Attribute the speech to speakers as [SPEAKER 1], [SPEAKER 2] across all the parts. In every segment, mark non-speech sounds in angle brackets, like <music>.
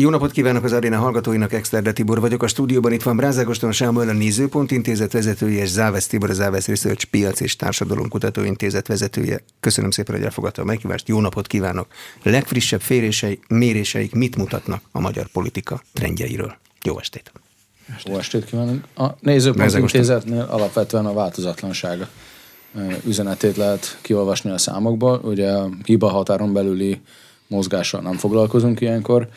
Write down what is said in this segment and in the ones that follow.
[SPEAKER 1] Jó napot kívánok az Aréna hallgatóinak, Exterde Tibor vagyok. A stúdióban itt van Brázágoston Sámuel, a Nézőpont Intézet vezetője, és Závesz Tibor, az Závesz Research Piac és Társadalom Intézet vezetője. Köszönöm szépen, hogy elfogadta a megkívást. Jó napot kívánok. Legfrissebb férései, méréseik mit mutatnak a magyar politika trendjeiről? Jó estét!
[SPEAKER 2] Jó estét kívánok! A Nézőpont Intézetnél alapvetően a változatlanság üzenetét lehet kiolvasni a számokból. Ugye a hiba határon belüli mozgással nem foglalkozunk ilyenkor,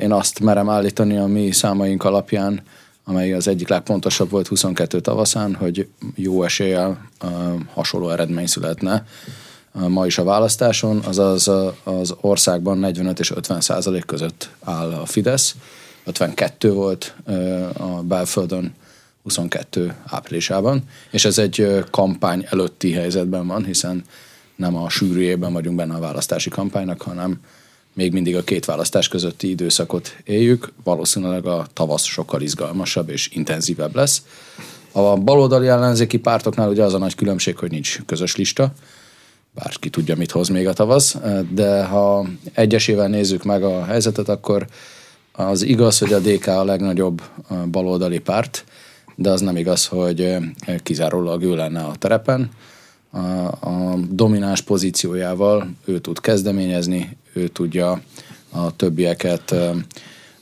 [SPEAKER 2] én azt merem állítani a mi számaink alapján, amely az egyik legpontosabb volt 22 tavaszán, hogy jó eséllyel hasonló eredmény születne ma is a választáson, azaz az országban 45 és 50 százalék között áll a Fidesz, 52 volt a belföldön 22 áprilisában, és ez egy kampány előtti helyzetben van, hiszen nem a sűrűjében vagyunk benne a választási kampánynak, hanem még mindig a két választás közötti időszakot éljük, valószínűleg a tavasz sokkal izgalmasabb és intenzívebb lesz. A baloldali ellenzéki pártoknál ugye az a nagy különbség, hogy nincs közös lista, bár ki tudja, mit hoz még a tavasz, de ha egyesével nézzük meg a helyzetet, akkor az igaz, hogy a DK a legnagyobb baloldali párt, de az nem igaz, hogy kizárólag ő lenne a terepen. A, a domináns pozíciójával ő tud kezdeményezni, ő tudja a többieket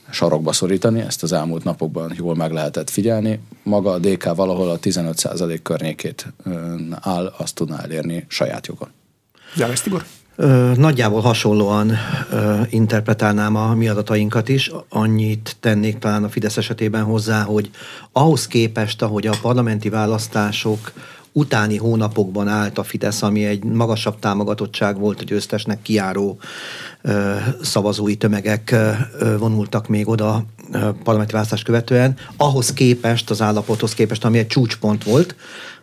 [SPEAKER 2] sarokba szorítani, ezt az elmúlt napokban jól meg lehetett figyelni. Maga a DK valahol a 15% környékét áll, azt tudná elérni saját jogon.
[SPEAKER 1] János Tibor?
[SPEAKER 3] Nagyjából hasonlóan ö, interpretálnám a mi adatainkat is. Annyit tennék talán a Fidesz esetében hozzá, hogy ahhoz képest, ahogy a parlamenti választások utáni hónapokban állt a Fidesz, ami egy magasabb támogatottság volt, a győztesnek kiáró ö, szavazói tömegek ö, vonultak még oda ö, parlamenti választás követően, ahhoz képest, az állapothoz képest, ami egy csúcspont volt,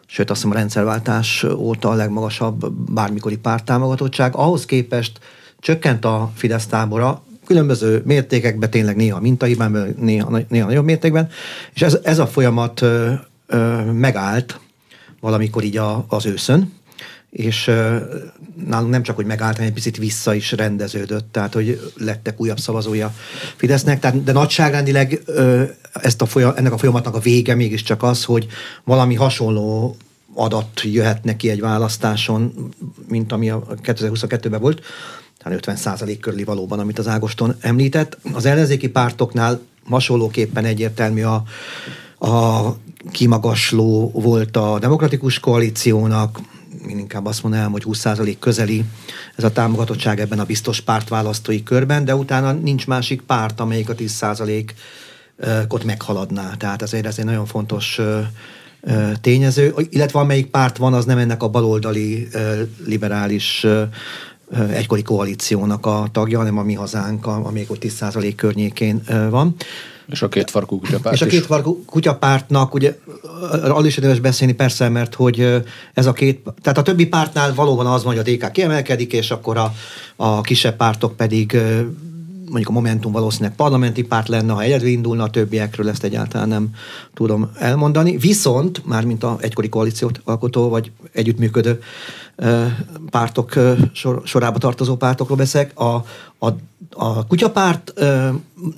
[SPEAKER 3] sőt azt hiszem a rendszerváltás óta a legmagasabb bármikori pártámogatottság, ahhoz képest csökkent a Fidesz tábora, különböző mértékekben, tényleg néha mintahibán, néha, néha nagyobb mértékben, és ez, ez a folyamat ö, ö, megállt valamikor így a, az őszön, és nálunk nem csak, hogy megállt, hanem egy picit vissza is rendeződött, tehát hogy lettek újabb szavazója Fidesznek, tehát, de nagyságrendileg ezt a folyam, ennek a folyamatnak a vége mégiscsak az, hogy valami hasonló adat jöhet neki egy választáson, mint ami a 2022-ben volt, tehát 50 százalék körüli valóban, amit az Ágoston említett. Az ellenzéki pártoknál hasonlóképpen egyértelmű a, a kimagasló volt a demokratikus koalíciónak, én inkább azt mondanám, hogy 20% közeli ez a támogatottság ebben a biztos párt választói körben, de utána nincs másik párt, amelyik a 10%-ot meghaladná. Tehát ezért ez egy nagyon fontos tényező, illetve amelyik párt van, az nem ennek a baloldali liberális egykori koalíciónak a tagja, hanem a mi hazánk, amelyik ott 10% környékén van.
[SPEAKER 2] És a két farkú kutyapárt
[SPEAKER 3] És a két farkú kutyapártnak, ugye arról is érdemes beszélni persze, mert hogy ez a két, tehát a többi pártnál valóban az van, hogy a DK kiemelkedik, és akkor a, a kisebb pártok pedig mondjuk a Momentum valószínűleg parlamenti párt lenne, ha egyedül indulna, a többiekről ezt egyáltalán nem tudom elmondani. Viszont, mármint a egykori koalíciót alkotó, vagy együttműködő pártok sor, sorába tartozó pártokról beszélek, a, a, a kutyapárt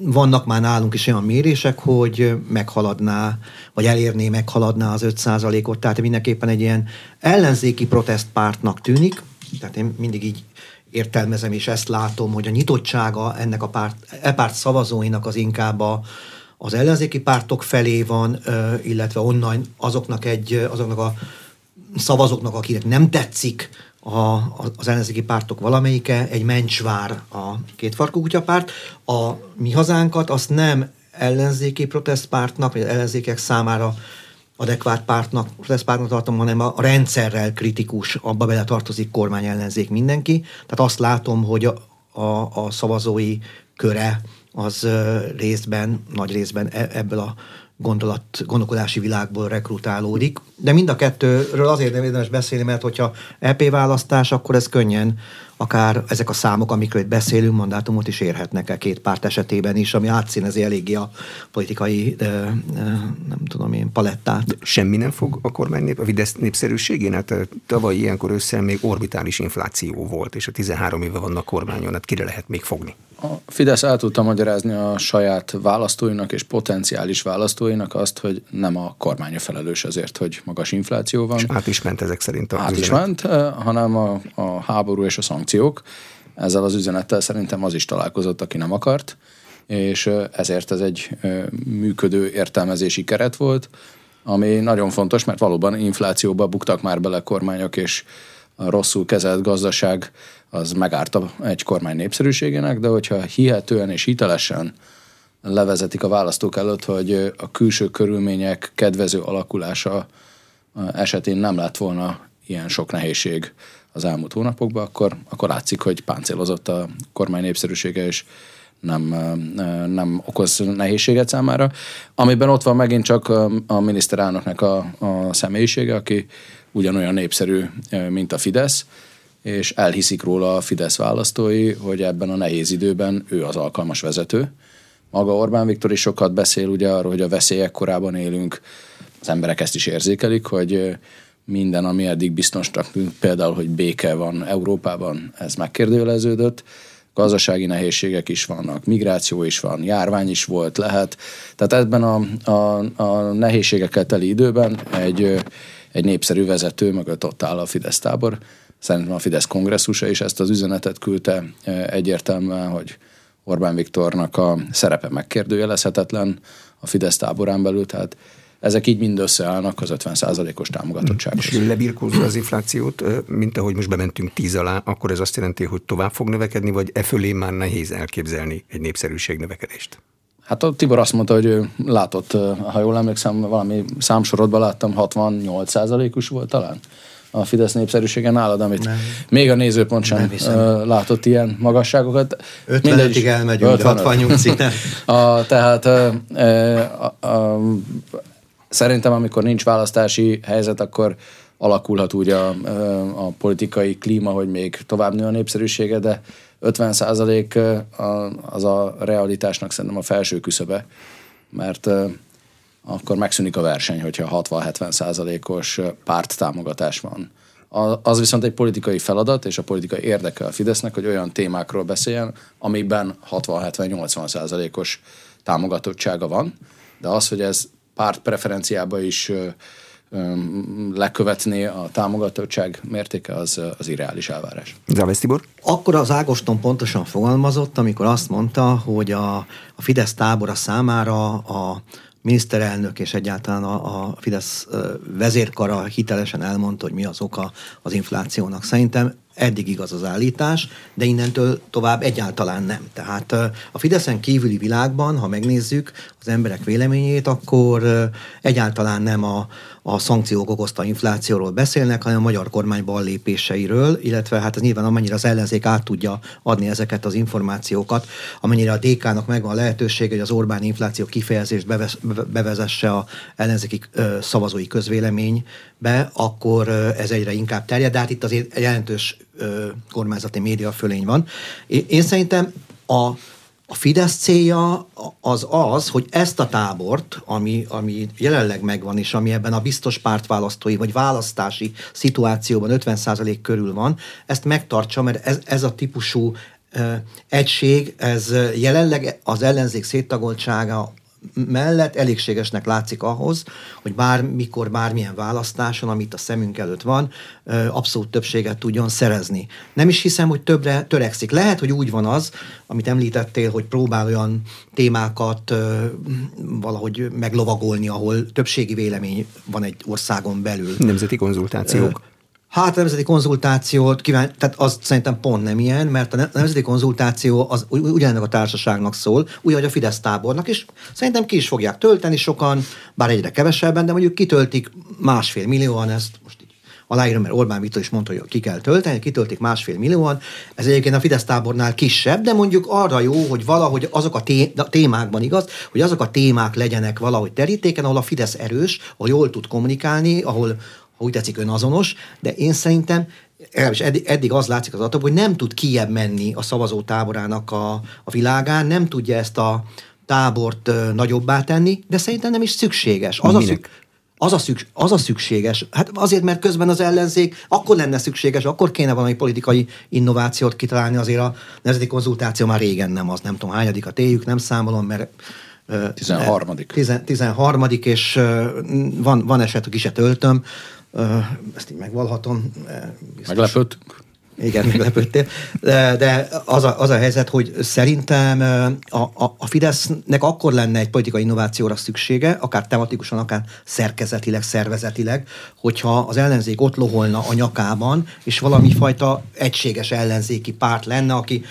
[SPEAKER 3] vannak már nálunk is olyan mérések, hogy meghaladná, vagy elérné, meghaladná az 5%-ot, tehát mindenképpen egy ilyen ellenzéki protestpártnak tűnik, tehát én mindig így értelmezem, és ezt látom, hogy a nyitottsága ennek a párt, e párt szavazóinak az inkább a, az ellenzéki pártok felé van, illetve onnan azoknak, egy, azoknak a szavazóknak, akinek nem tetszik a, az ellenzéki pártok valamelyike, egy mencsvár a két farkú kutyapárt. A mi hazánkat azt nem ellenzéki protestpártnak, vagy ellenzékek számára adekvát pártnak, pártnak tartom, hanem a rendszerrel kritikus, abba bele tartozik kormány ellenzék mindenki. Tehát azt látom, hogy a, a, a szavazói köre az részben, nagy részben e, ebből a gondolat, gondolkodási világból rekrutálódik. De mind a kettőről azért nem érdemes beszélni, mert hogyha EP választás, akkor ez könnyen akár ezek a számok, amikről itt beszélünk, mandátumot is érhetnek el két párt esetében is, ami átszínezi eléggé a politikai, de, nem tudom én, palettát. De
[SPEAKER 1] semmi nem fog a kormány nép, a Fidesz népszerűségén? Hát tavaly ilyenkor össze még orbitális infláció volt, és a 13 éve vannak kormányon, hát kire lehet még fogni?
[SPEAKER 2] A Fidesz el tudta magyarázni a saját választóinak és potenciális választóinak azt, hogy nem a kormánya felelős azért, hogy magas infláció van. És
[SPEAKER 1] át is ment ezek szerint a
[SPEAKER 2] Át üzenet. is ment, hanem a, a háború és a szankciók. Ezzel az üzenettel szerintem az is találkozott, aki nem akart, és ezért ez egy működő értelmezési keret volt, ami nagyon fontos, mert valóban inflációba buktak már bele kormányok, és a rosszul kezelt gazdaság az megárta egy kormány népszerűségének, de hogyha hihetően és hitelesen levezetik a választók előtt, hogy a külső körülmények kedvező alakulása esetén nem lett volna ilyen sok nehézség az elmúlt hónapokban, akkor, akkor látszik, hogy páncélozott a kormány népszerűsége, és nem, nem okoz nehézséget számára. Amiben ott van megint csak a miniszterelnöknek a, a személyisége, aki ugyanolyan népszerű, mint a Fidesz, és elhiszik róla a Fidesz választói, hogy ebben a nehéz időben ő az alkalmas vezető. Maga Orbán Viktor is sokat beszél ugye arról, hogy a veszélyek korában élünk, az emberek ezt is érzékelik, hogy minden, ami eddig biztosnak tűnt, például, hogy béke van Európában, ez megkérdőjeleződött, gazdasági nehézségek is vannak, migráció is van, járvány is volt, lehet. Tehát ebben a, a, a nehézségekkel teli időben egy, egy népszerű vezető mögött ott áll a Fidesz tábor. Szerintem a Fidesz kongresszusa is ezt az üzenetet küldte egyértelműen, hogy Orbán Viktornak a szerepe megkérdőjelezhetetlen a Fidesz táborán belül, tehát ezek így mind összeállnak az 50%-os támogatottsághoz.
[SPEAKER 1] És lebirkózza az inflációt, mint ahogy most bementünk tíz alá, akkor ez azt jelenti, hogy tovább fog növekedni, vagy e fölé már nehéz elképzelni egy népszerűség növekedést?
[SPEAKER 2] Hát a Tibor azt mondta, hogy ő látott, ha jól emlékszem, valami számsorotban láttam, 68%-os volt talán a Fidesz népszerűsége nálad, amit nem. még a nézőpont sem látott ilyen magasságokat.
[SPEAKER 3] 55-ig elmegyünk, 55. 68 <laughs>
[SPEAKER 2] a, Tehát a, a, a, szerintem, amikor nincs választási helyzet, akkor alakulhat úgy a, a politikai klíma, hogy még tovább nő a népszerűsége, de 50 százalék az a realitásnak szerintem a felső küszöbe, mert akkor megszűnik a verseny, hogyha 60-70 százalékos párt támogatás van. Az viszont egy politikai feladat, és a politikai érdeke a Fidesznek, hogy olyan témákról beszéljen, amiben 60-70-80 százalékos támogatottsága van, de az, hogy ez párt preferenciába is lekövetni a támogatottság mértéke, az, az irreális elvárás.
[SPEAKER 1] Závesz Tibor?
[SPEAKER 3] Akkor az Ágoston pontosan fogalmazott, amikor azt mondta, hogy a, a Fidesz tábora számára a miniszterelnök és egyáltalán a, a Fidesz vezérkara hitelesen elmondta, hogy mi az oka az inflációnak. Szerintem eddig igaz az állítás, de innentől tovább egyáltalán nem. Tehát a Fideszen kívüli világban, ha megnézzük az emberek véleményét, akkor egyáltalán nem a, a szankciók okozta inflációról beszélnek, hanem a magyar kormány ballépéseiről, illetve hát ez nyilván amennyire az ellenzék át tudja adni ezeket az információkat, amennyire a DK-nak megvan a lehetőség, hogy az Orbán infláció kifejezést bevezesse a ellenzéki szavazói közvéleménybe, akkor ez egyre inkább terjed, de hát itt azért jelentős kormányzati média fölény van. Én szerintem a a Fidesz célja az az, hogy ezt a tábort, ami, ami jelenleg megvan, és ami ebben a biztos pártválasztói vagy választási szituációban 50% körül van, ezt megtartsa, mert ez, ez a típusú egység, ez jelenleg az ellenzék széttagoltsága mellett elégségesnek látszik ahhoz, hogy bármikor, bármilyen választáson, amit a szemünk előtt van, abszolút többséget tudjon szerezni. Nem is hiszem, hogy többre törekszik. Lehet, hogy úgy van az, amit említettél, hogy próbál olyan témákat valahogy meglovagolni, ahol többségi vélemény van egy országon belül.
[SPEAKER 1] Nemzeti konzultációk.
[SPEAKER 3] Hát a nemzeti konzultációt kíván, tehát az szerintem pont nem ilyen, mert a nemzeti konzultáció az ugyanennek a társaságnak szól, úgy, hogy a Fidesz tábornak, és szerintem ki is fogják tölteni sokan, bár egyre kevesebben, de mondjuk kitöltik másfél millióan, ezt most így aláírom, mert Orbán Viktor is mondta, hogy ki kell tölteni, kitöltik másfél millióan. Ez egyébként a Fidesz tábornál kisebb, de mondjuk arra jó, hogy valahogy azok a témákban igaz, hogy azok a témák legyenek valahogy terítéken, ahol a Fidesz erős, ahol jól tud kommunikálni, ahol, ha úgy tetszik, önazonos, de én szerintem és eddig, eddig az látszik az adatokból, hogy nem tud kiebb menni a szavazó táborának a, a világán, nem tudja ezt a tábort ö, nagyobbá tenni, de szerintem nem is szükséges. Az a, szük, az, a szüks, az a szükséges, hát azért, mert közben az ellenzék akkor lenne szükséges, akkor kéne valami politikai innovációt kitalálni, azért a nemzeti konzultáció már régen nem az, nem tudom hányadik a téjük, nem számolom, mert
[SPEAKER 2] 13.
[SPEAKER 3] 13. és van, van eset, hogy ki se töltöm, ezt így megvalhatom.
[SPEAKER 2] Meglepődtünk?
[SPEAKER 3] Igen, meglepődtél. De, de az, a, az a helyzet, hogy szerintem a, a, a Fidesznek akkor lenne egy politikai innovációra szüksége, akár tematikusan, akár szerkezetileg, szervezetileg, hogyha az ellenzék ott loholna a nyakában, és valami fajta egységes ellenzéki párt lenne, aki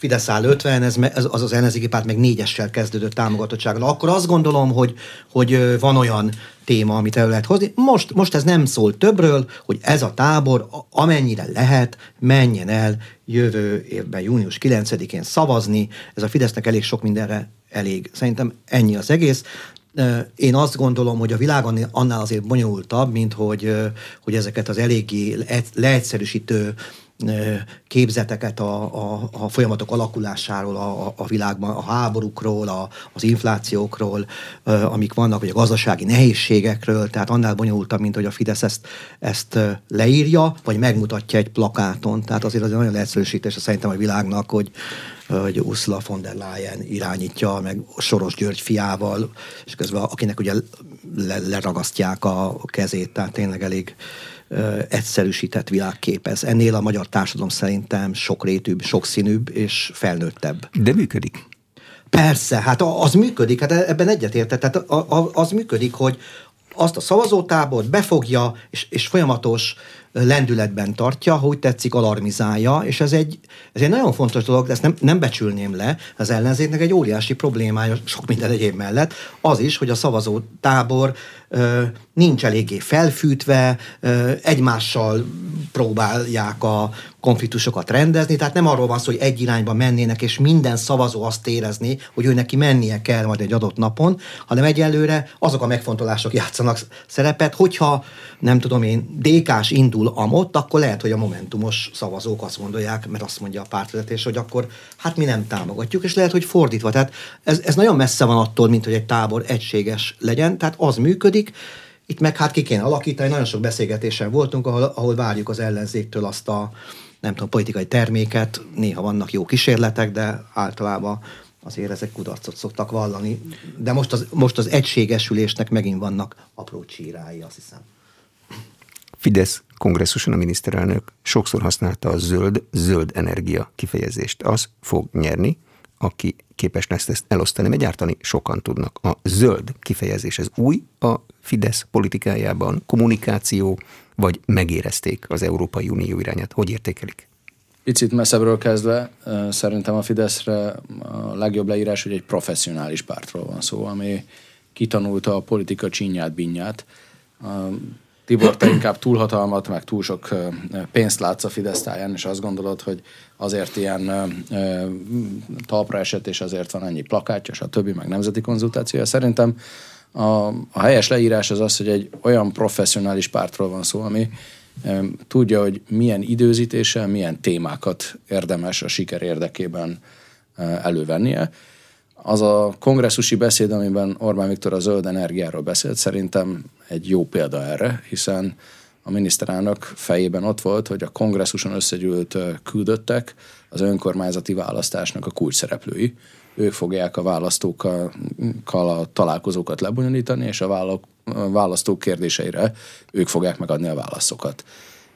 [SPEAKER 3] Fidesz áll 50, ez, az az ellenzéki párt meg négyessel kezdődött támogatottságon. Akkor azt gondolom, hogy, hogy van olyan téma, amit el lehet hozni. Most, most ez nem szól többről, hogy ez a tábor amennyire lehet, menjen el jövő évben, június 9-én szavazni. Ez a Fidesznek elég sok mindenre elég. Szerintem ennyi az egész. Én azt gondolom, hogy a világon annál azért bonyolultabb, mint hogy, hogy ezeket az eléggé leegyszerűsítő képzeteket a, a, a folyamatok alakulásáról a, a világban, a háborúkról, a, az inflációkról, amik vannak, vagy a gazdasági nehézségekről, tehát annál bonyolultabb, mint hogy a Fidesz ezt, ezt leírja, vagy megmutatja egy plakáton. Tehát azért az nagyon leegyszerűsítés szerintem a világnak, hogy, hogy Ursula von der Leyen irányítja, meg Soros György fiával, és közben akinek ugye leragasztják a kezét, tehát tényleg elég, egyszerűsített világkép ez. Ennél a magyar társadalom szerintem sokrétűbb, sokszínűbb és felnőttebb.
[SPEAKER 1] De működik.
[SPEAKER 3] Persze, hát az működik, hát ebben egyetértett, tehát az működik, hogy azt a szavazótábort befogja, és, és folyamatos lendületben tartja, hogy tetszik, alarmizálja, és ez egy, ez egy nagyon fontos dolog, de ezt nem, nem becsülném le, az ellenzéknek egy óriási problémája sok minden egyéb mellett, az is, hogy a szavazó tábor ö, nincs eléggé felfűtve, egymással próbálják a konfliktusokat rendezni, tehát nem arról van szó, hogy egy irányba mennének, és minden szavazó azt érezni, hogy ő neki mennie kell majd egy adott napon, hanem egyelőre azok a megfontolások játszanak szerepet, hogyha nem tudom én, DK-s indul amott, akkor lehet, hogy a momentumos szavazók azt mondják, mert azt mondja a pártvezetés, hogy akkor hát mi nem támogatjuk, és lehet, hogy fordítva. Tehát ez, ez nagyon messze van attól, mint hogy egy tábor egységes legyen, tehát az működik, itt meg hát ki kéne alakítani, nagyon sok beszélgetésen voltunk, ahol, ahol várjuk az ellenzéktől azt a nem tudom, politikai terméket, néha vannak jó kísérletek, de általában azért ezek kudarcot szoktak vallani. De most az, most az egységesülésnek megint vannak apró csírái, azt hiszem.
[SPEAKER 1] Fidesz kongresszuson a miniszterelnök sokszor használta a zöld, zöld energia kifejezést. Az fog nyerni, aki képes lesz ezt elosztani, mert sokan tudnak. A zöld kifejezés, ez új a Fidesz politikájában, kommunikáció, vagy megérezték az Európai Unió irányát? Hogy értékelik?
[SPEAKER 2] Picit messzebbről kezdve, szerintem a Fideszre a legjobb leírás, hogy egy professzionális pártról van szó, ami kitanulta a politika csinyát, binyát. Tibor, te inkább túlhatalmat, meg túl sok pénzt látsz a Fidesz táján, és azt gondolod, hogy azért ilyen talpra esett, és azért van ennyi plakátja, stb., meg nemzeti konzultációja. Szerintem a, a helyes leírás az az, hogy egy olyan professzionális pártról van szó, ami tudja, hogy milyen időzítéssel, milyen témákat érdemes a siker érdekében elővennie. Az a kongresszusi beszéd, amiben Orbán Viktor a zöld energiáról beszélt, szerintem egy jó példa erre, hiszen a miniszterelnök fejében ott volt, hogy a kongresszuson összegyűlt küldöttek az önkormányzati választásnak a kulcs szereplői. Ők fogják a választókkal a találkozókat lebonyolítani, és a választók kérdéseire ők fogják megadni a válaszokat.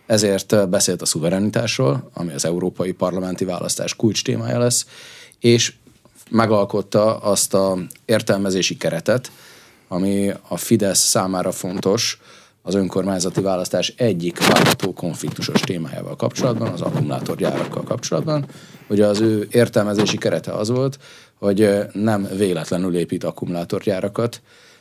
[SPEAKER 2] Ezért beszélt a szuverenitásról, ami az európai parlamenti választás kulcs témája lesz, és megalkotta azt a értelmezési keretet, ami a Fidesz számára fontos az önkormányzati választás egyik várható konfliktusos témájával kapcsolatban, az akkumulátorgyárakkal kapcsolatban. Ugye az ő értelmezési kerete az volt, hogy nem véletlenül épít akkumulátorgyárakat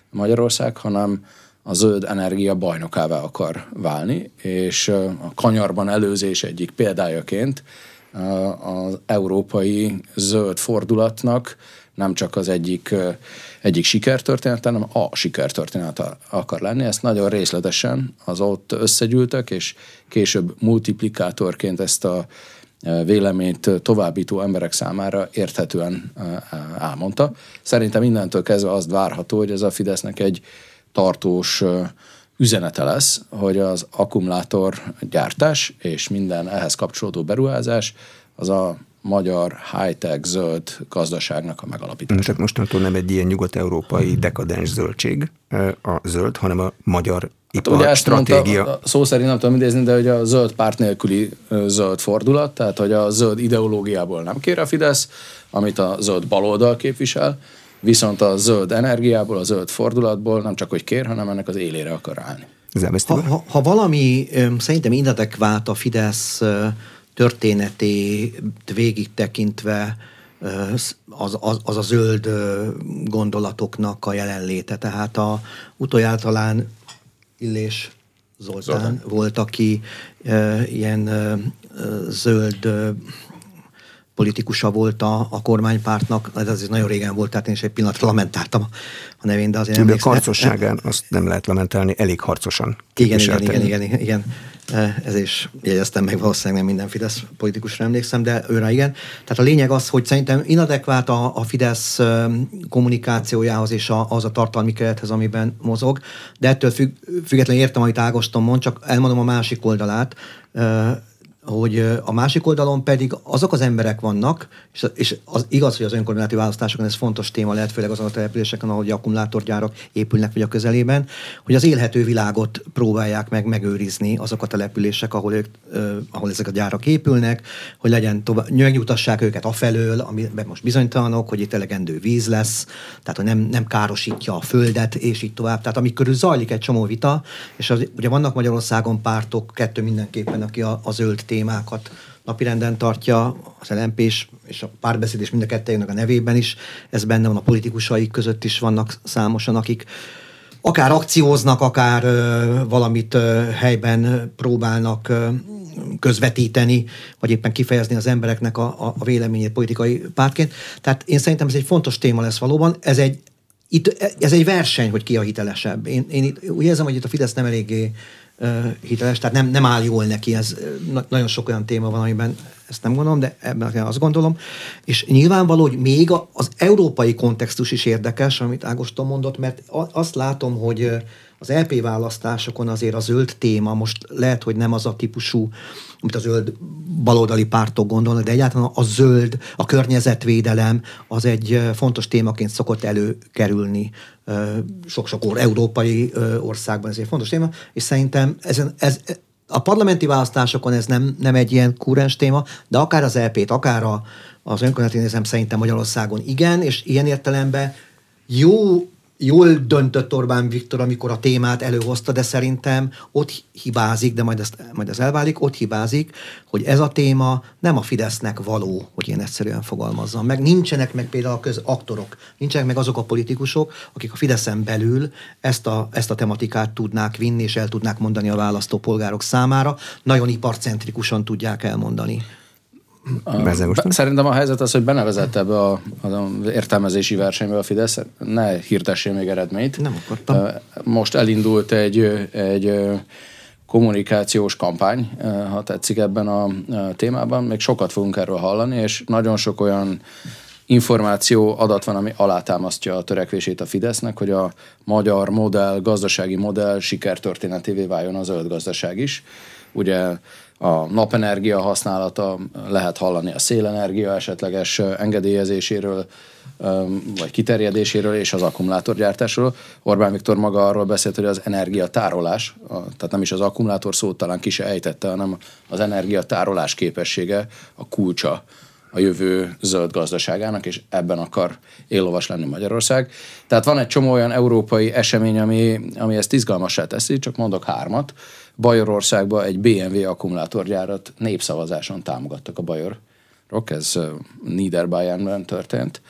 [SPEAKER 2] Magyarország, hanem a zöld energia bajnokává akar válni, és a kanyarban előzés egyik példájaként az európai zöld fordulatnak nem csak az egyik, egyik sikertörténet, hanem a sikertörténet akar lenni. Ezt nagyon részletesen az ott összegyűltek, és később multiplikátorként ezt a véleményt továbbító emberek számára érthetően elmondta. Szerintem innentől kezdve azt várható, hogy ez a Fidesznek egy tartós üzenete lesz, hogy az akkumulátor gyártás és minden ehhez kapcsolódó beruházás az a magyar high-tech zöld gazdaságnak a megalapítása.
[SPEAKER 1] Csak mostantól nem egy ilyen nyugat-európai dekadens zöldség a zöld, hanem a magyar hát ipar ugye stratégia. Mondta,
[SPEAKER 2] szó szerint nem tudom idézni, de hogy a zöld párt nélküli zöld fordulat, tehát hogy a zöld ideológiából nem kér a Fidesz, amit a zöld baloldal képvisel, viszont a zöld energiából, a zöld fordulatból nem csak hogy kér, hanem ennek az élére akar állni.
[SPEAKER 3] Ha, ha, ha valami szerintem inadekvált a Fidesz történetét végig tekintve az, az, az a zöld gondolatoknak a jelenléte. Tehát a utoljára talán Illés Zoltán, Zoltán. volt, aki e, ilyen e, zöld e, politikusa volt a, a kormánypártnak, ez azért nagyon régen volt, tehát én is egy pillanatra lamentáltam a nevén, de azért
[SPEAKER 1] nem. A harcosságán azt nem lehet lamentálni, elég harcosan.
[SPEAKER 3] Igen, igen, igen, igen, igen, igen. Ez is jegyeztem meg, valószínűleg nem minden Fidesz politikusra emlékszem, de őre igen. Tehát a lényeg az, hogy szerintem inadekvált a, a Fidesz kommunikációjához és a, az a tartalmi kerethez, amiben mozog, de ettől függ, függetlenül értem, amit Ágoston mond, csak elmondom a másik oldalát hogy a másik oldalon pedig azok az emberek vannak, és, és az igaz, hogy az önkormányzati választásokon ez fontos téma lehet, főleg azon a településeken, ahol akkumulátorgyárak épülnek, vagy a közelében, hogy az élhető világot próbálják meg megőrizni azok a települések, ahol, ők, uh, ahol ezek a gyárak épülnek, hogy legyen tovább, nyugtassák őket afelől, amiben most bizonytalanok, hogy itt elegendő víz lesz, tehát hogy nem, nem károsítja a földet, és így tovább. Tehát amik körül zajlik egy csomó vita, és az, ugye vannak Magyarországon pártok, kettő mindenképpen, aki a, a zöld témákat napirenden tartja, az lmp és a párbeszéd és mind a kettőjének a nevében is, ez benne van a politikusaik között is vannak számosan, akik akár akcióznak, akár ö, valamit ö, helyben próbálnak ö, közvetíteni, vagy éppen kifejezni az embereknek a, a, a véleményét politikai pártként. Tehát én szerintem ez egy fontos téma lesz valóban. Ez egy, itt, ez egy verseny, hogy ki a hitelesebb. Én, én itt, úgy érzem, hogy itt a Fidesz nem eléggé hiteles, tehát nem, nem áll jól neki, ez nagyon sok olyan téma van, amiben ezt nem gondolom, de ebben azt gondolom. És nyilvánvaló, hogy még az európai kontextus is érdekes, amit Ágoston mondott, mert azt látom, hogy az LP e választásokon azért a zöld téma most lehet, hogy nem az a típusú, amit a zöld baloldali pártok gondolnak, de egyáltalán a zöld, a környezetvédelem az egy fontos témaként szokott előkerülni sok-sok or, európai országban, ez egy fontos téma, és szerintem ezen, ez, a parlamenti választásokon ez nem, nem egy ilyen kúrens téma, de akár az LP-t, akár a, az önkormányzati szerintem Magyarországon igen, és ilyen értelemben jó jól döntött Orbán Viktor, amikor a témát előhozta, de szerintem ott hibázik, de majd, ezt, majd ez elválik, ott hibázik, hogy ez a téma nem a Fidesznek való, hogy én egyszerűen fogalmazzam. Meg nincsenek meg például a közaktorok, nincsenek meg azok a politikusok, akik a Fideszen belül ezt a, ezt a tematikát tudnák vinni, és el tudnák mondani a választópolgárok számára. Nagyon iparcentrikusan tudják elmondani.
[SPEAKER 2] Szerintem a helyzet az, hogy benevezett ebbe a, az értelmezési versenybe a Fidesz, ne hirdessé még eredményt.
[SPEAKER 3] Nem akartam.
[SPEAKER 2] Most elindult egy, egy kommunikációs kampány, ha tetszik ebben a témában. Még sokat fogunk erről hallani, és nagyon sok olyan információ, adat van, ami alátámasztja a törekvését a Fidesznek, hogy a magyar modell, gazdasági modell sikertörténetévé váljon a zöld gazdaság is. Ugye a napenergia használata, lehet hallani a szélenergia esetleges engedélyezéséről, vagy kiterjedéséről és az akkumulátorgyártásról. Orbán Viktor maga arról beszélt, hogy az energiatárolás, tehát nem is az akkumulátor szót talán ki se ejtette, hanem az energiatárolás képessége a kulcsa a jövő zöld gazdaságának, és ebben akar éllovas lenni Magyarország. Tehát van egy csomó olyan európai esemény, ami, ami ezt izgalmassá teszi, csak mondok hármat. Bajorországban egy BMW akkumulátorgyárat népszavazáson támogattak a bajorok, ez Niederbayernben történt.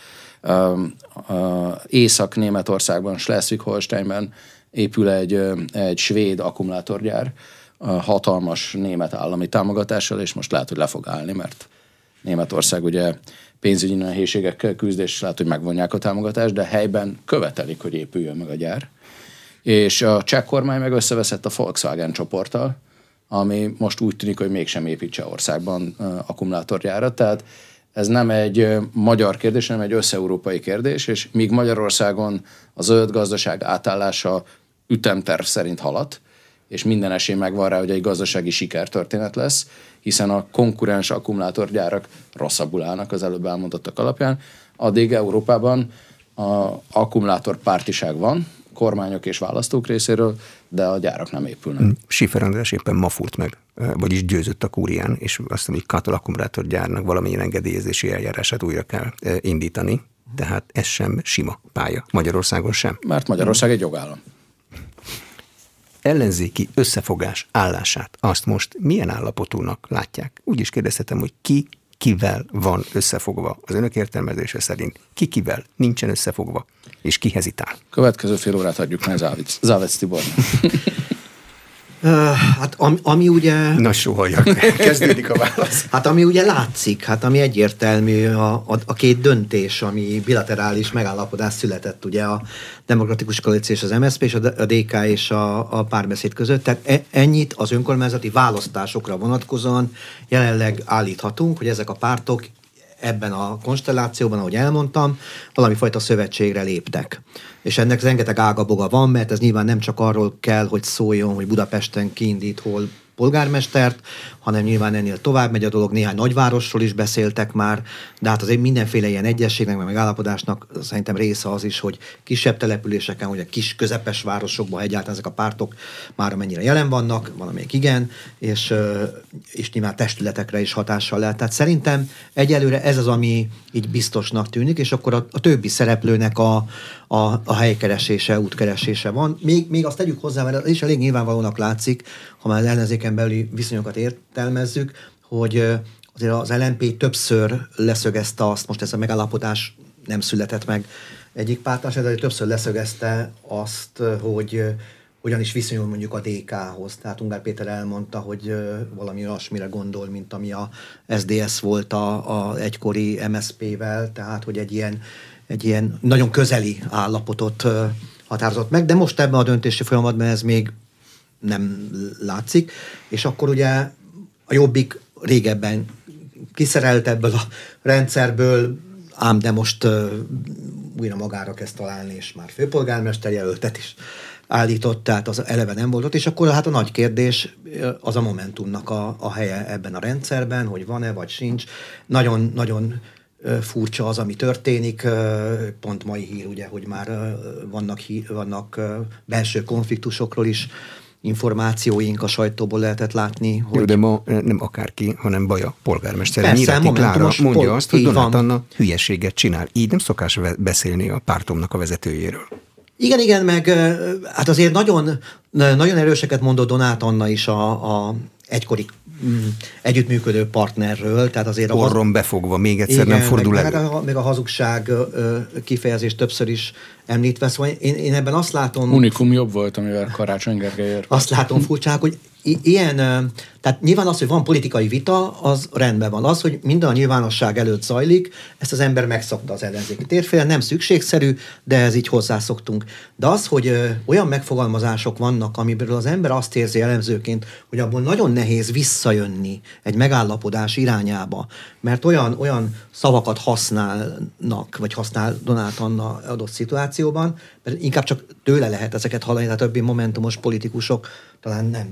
[SPEAKER 2] Észak-Németországban, Schleswig-Holsteinben épül egy, egy svéd akkumulátorgyár, hatalmas német állami támogatással, és most lehet, hogy le fog állni, mert Németország ugye pénzügyi nehézségekkel küzd, és lehet, hogy megvonják a támogatást, de helyben követelik, hogy épüljön meg a gyár. És a cseh kormány meg összeveszett a Volkswagen csoporttal, ami most úgy tűnik, hogy mégsem épít Csehországban akkumulátorgyárat. Tehát ez nem egy magyar kérdés, hanem egy összeurópai kérdés, és míg Magyarországon a zöld gazdaság átállása ütemterv szerint haladt, és minden esély megvan rá, hogy egy gazdasági sikertörténet lesz, hiszen a konkurens akkumulátorgyárak rosszabbul állnak az előbb elmondottak alapján, addig Európában a akkumulátor pártiság van, kormányok és választók részéről, de a gyárak nem épülnek. Mm.
[SPEAKER 1] Sifer András éppen ma furt meg, vagyis győzött a kúrián, és azt mondja, hogy Katal akkumulátorgyárnak valamilyen engedélyezési eljárását újra kell indítani. Tehát ez sem sima pálya. Magyarországon sem.
[SPEAKER 2] Mert Magyarország egy jogállam
[SPEAKER 1] ellenzéki összefogás állását, azt most milyen állapotúnak látják? Úgy is kérdezhetem, hogy ki kivel van összefogva az önök értelmezése szerint, ki kivel nincsen összefogva, és ki hezitál.
[SPEAKER 2] Következő fél órát adjuk meg Závec, Závec Tibor.
[SPEAKER 3] Hát ami, ami ugye...
[SPEAKER 1] Na sohaljak, <laughs> kezdődik a válasz.
[SPEAKER 3] Hát ami ugye látszik, hát ami egyértelmű a, a, a két döntés, ami bilaterális megállapodás született ugye a Demokratikus Koalíció és az MSZP és a DK és a, a párbeszéd között. Tehát e, ennyit az önkormányzati választásokra vonatkozóan jelenleg állíthatunk, hogy ezek a pártok ebben a konstellációban, ahogy elmondtam, valami fajta szövetségre léptek. És ennek rengeteg ágaboga van, mert ez nyilván nem csak arról kell, hogy szóljon, hogy Budapesten kiindít hol polgármestert, hanem nyilván ennél tovább megy a dolog, néhány nagyvárosról is beszéltek már, de hát azért mindenféle ilyen egyességnek, meg megállapodásnak szerintem része az is, hogy kisebb településeken, hogy a kis közepes városokban egyáltalán ezek a pártok már amennyire jelen vannak, valamelyik igen, és, és nyilván testületekre is hatással lehet. Tehát szerintem egyelőre ez az, ami így biztosnak tűnik, és akkor a, a többi szereplőnek a, a, a helykeresése, útkeresése van. Még, még azt tegyük hozzá, mert ez is elég nyilvánvalónak látszik, ha már az ellenzéken belüli viszonyokat értelmezzük, hogy azért az LNP többször leszögezte azt, most ez a megállapodás nem született meg egyik pártás, de többször leszögezte azt, hogy hogyan is viszonyul mondjuk a DK-hoz. Tehát Ungár Péter elmondta, hogy valami olyasmire gondol, mint ami a SDS volt a, a egykori MSZP-vel, tehát hogy egy ilyen, egy ilyen nagyon közeli állapotot határozott meg, de most ebben a döntési folyamatban ez még nem látszik, és akkor ugye a Jobbik régebben kiszerelt ebből a rendszerből, ám de most uh, újra magára kezd találni, és már főpolgármester jelöltet is állított, tehát az eleve nem volt ott, és akkor hát a nagy kérdés az a Momentumnak a, a helye ebben a rendszerben, hogy van-e, vagy sincs. Nagyon, nagyon furcsa az, ami történik. Pont mai hír, ugye, hogy már vannak, vannak belső konfliktusokról is információink a sajtóból lehetett látni.
[SPEAKER 1] Hogy... Jó, de ma eh, nem akárki, hanem Baja polgármester. Persze, Klára mondja pol... azt, hogy Donát Anna hülyeséget csinál. Így nem szokás beszélni a pártomnak a vezetőjéről.
[SPEAKER 3] Igen, igen, meg hát azért nagyon, nagyon erőseket mondott Donát Anna is a, a egykori együttműködő partnerről. Tehát azért
[SPEAKER 1] a Orron befogva, még egyszer igen, nem fordul
[SPEAKER 3] meg, elő. Meg a, a hazugság kifejezés többször is említve, szóval én, én ebben azt látom...
[SPEAKER 2] Unikum jobb volt, amivel Karácsony Gergely
[SPEAKER 3] Azt látom furcsák, hogy ilyen, tehát nyilván az, hogy van politikai vita, az rendben van. Az, hogy minden a nyilvánosság előtt zajlik, ezt az ember megszokta az ellenzéki térfélen, nem szükségszerű, de ez így hozzászoktunk. De az, hogy olyan megfogalmazások vannak, amiből az ember azt érzi elemzőként, hogy abból nagyon nehéz visszajönni egy megállapodás irányába, mert olyan, olyan szavakat használnak, vagy használ Donát Anna adott szituációban, mert inkább csak tőle lehet ezeket hallani, tehát többi momentumos politikusok talán nem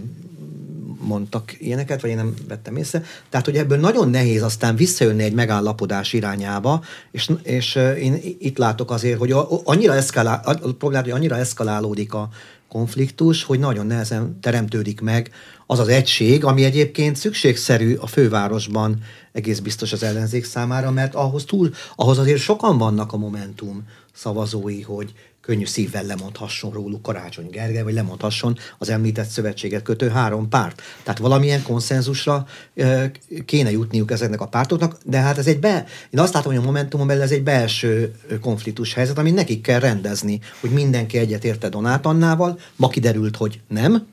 [SPEAKER 3] mondtak ilyeneket, vagy én nem vettem észre. Tehát, hogy ebből nagyon nehéz aztán visszajönni egy megállapodás irányába, és, és én itt látok azért, hogy annyira, eszkalál, a problémát, hogy annyira eszkalálódik a konfliktus, hogy nagyon nehezen teremtődik meg az az egység, ami egyébként szükségszerű a fővárosban egész biztos az ellenzék számára, mert ahhoz túl, ahhoz azért sokan vannak a Momentum szavazói, hogy könnyű szívvel lemondhasson róluk Karácsony Gergely, vagy lemondhasson az említett szövetséget kötő három párt. Tehát valamilyen konszenzusra kéne jutniuk ezeknek a pártoknak, de hát ez egy be, én azt látom, hogy a Momentumon belül ez egy belső konfliktus helyzet, amit nekik kell rendezni, hogy mindenki egyet érte Donát Annával, ma kiderült, hogy nem,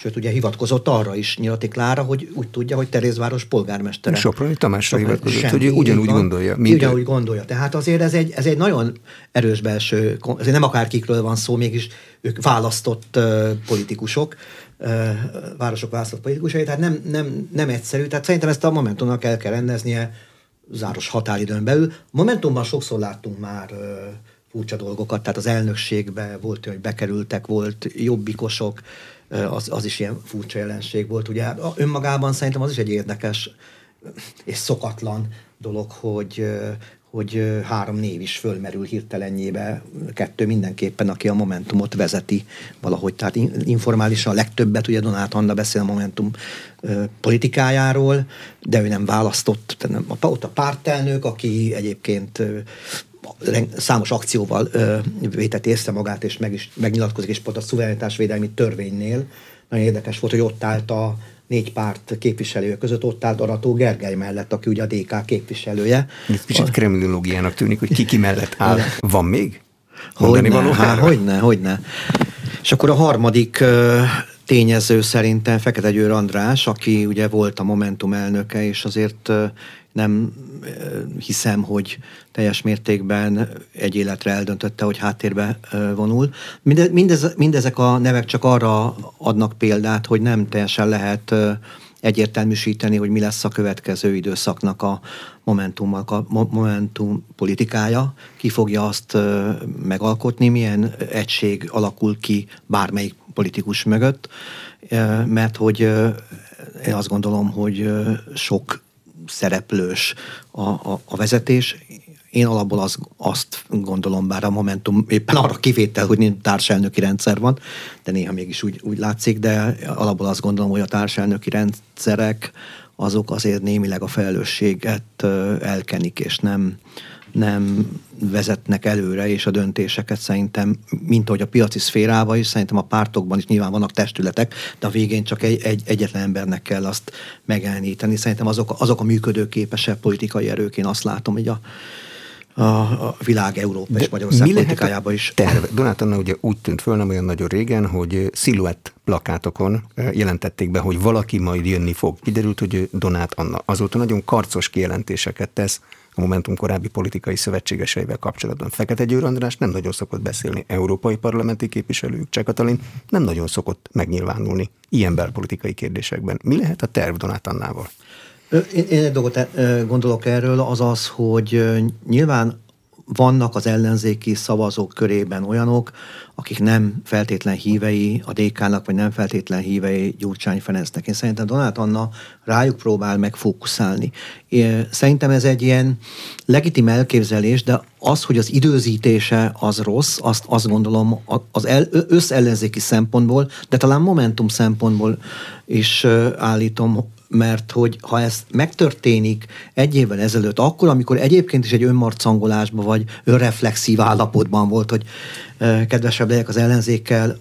[SPEAKER 3] Sőt, ugye hivatkozott arra is Nyilati Klára, hogy úgy tudja, hogy Terézváros polgármestere.
[SPEAKER 1] Soproni Tamásra hivatkozott, hogy ő ugyanúgy van, gondolja.
[SPEAKER 3] Mint ugyanúgy gondolja. Tehát azért ez egy, ez egy nagyon erős belső, ezért nem akárkikről van szó, mégis ők választott uh, politikusok, uh, városok választott politikusai, tehát nem, nem, nem egyszerű. Tehát szerintem ezt a Momentumnak el kell rendeznie záros határidőn belül. Momentumban sokszor láttunk már uh, furcsa dolgokat, tehát az elnökségbe volt, hogy bekerültek, volt jobbikosok, az, az is ilyen furcsa jelenség volt. Ugye önmagában szerintem az is egy érdekes és szokatlan dolog, hogy, hogy három név is fölmerül hirtelenjébe, kettő mindenképpen, aki a Momentumot vezeti valahogy. Tehát informálisan a legtöbbet, ugye Donát Anna beszél a Momentum politikájáról, de ő nem választott, ott a pártelnök, aki egyébként számos akcióval ö, vétett észre magát, és meg is, megnyilatkozik, és pont a szuverenitásvédelmi törvénynél nagyon érdekes volt, hogy ott állt a négy párt képviselője között, ott állt Arató Gergely mellett, aki ugye a DK képviselője.
[SPEAKER 1] Ez kicsit kremlinológiának tűnik, hogy ki ki mellett áll. Van még?
[SPEAKER 3] Mondani hogyne, há, hogyne, hogyne. És akkor a harmadik ö, tényező szerintem Fekete Győr András, aki ugye volt a Momentum elnöke, és azért nem hiszem, hogy teljes mértékben egy életre eldöntötte, hogy háttérbe vonul. Mindez, mindez, mindezek a nevek csak arra adnak példát, hogy nem teljesen lehet egyértelműsíteni, hogy mi lesz a következő időszaknak a momentummal, a momentum politikája, ki fogja azt megalkotni, milyen egység alakul ki bármelyik politikus mögött, mert hogy én azt gondolom, hogy sok szereplős a, a, a vezetés. Én alapból az, azt gondolom, bár a Momentum éppen arra kivétel, hogy nincs társelnöki rendszer van, de néha mégis úgy, úgy látszik, de alapból azt gondolom, hogy a társelnöki rendszerek azok azért némileg a felelősséget elkenik, és nem, nem vezetnek előre, és a döntéseket szerintem, mint ahogy a piaci szférában is, szerintem a pártokban is nyilván vannak testületek, de a végén csak egy, egy egyetlen embernek kell azt megjeleníteni. Szerintem azok, azok a működőképesebb politikai erők, én azt látom, hogy a, a, a világ Európa és Magyarország politikájában is.
[SPEAKER 1] Terve? Donát Anna ugye úgy tűnt föl nem olyan nagyon régen, hogy sziluett plakátokon jelentették be, hogy valaki majd jönni fog. Kiderült, hogy Donát Anna azóta nagyon karcos kijelentéseket tesz a Momentum korábbi politikai szövetségeseivel kapcsolatban. Fekete Győr András nem nagyon szokott beszélni, európai parlamenti képviselők, Cseh Katalin nem nagyon szokott megnyilvánulni ilyen belpolitikai kérdésekben. Mi lehet a terv Donát Annával?
[SPEAKER 3] Én, én egy dolgot gondolok erről, az az, hogy nyilván vannak az ellenzéki szavazók körében olyanok, akik nem feltétlen hívei a DK-nak, vagy nem feltétlen hívei Gyurcsány Ferencnek. Én szerintem Donát Anna rájuk próbál megfókuszálni. Szerintem ez egy ilyen legitim elképzelés, de az, hogy az időzítése az rossz, azt, azt gondolom az el, összellenzéki szempontból, de talán momentum szempontból is állítom, mert hogy ha ez megtörténik egy évvel ezelőtt, akkor, amikor egyébként is egy önmarcangolásban vagy önreflexív állapotban volt, hogy kedvesebb legyek az ellenzékkel,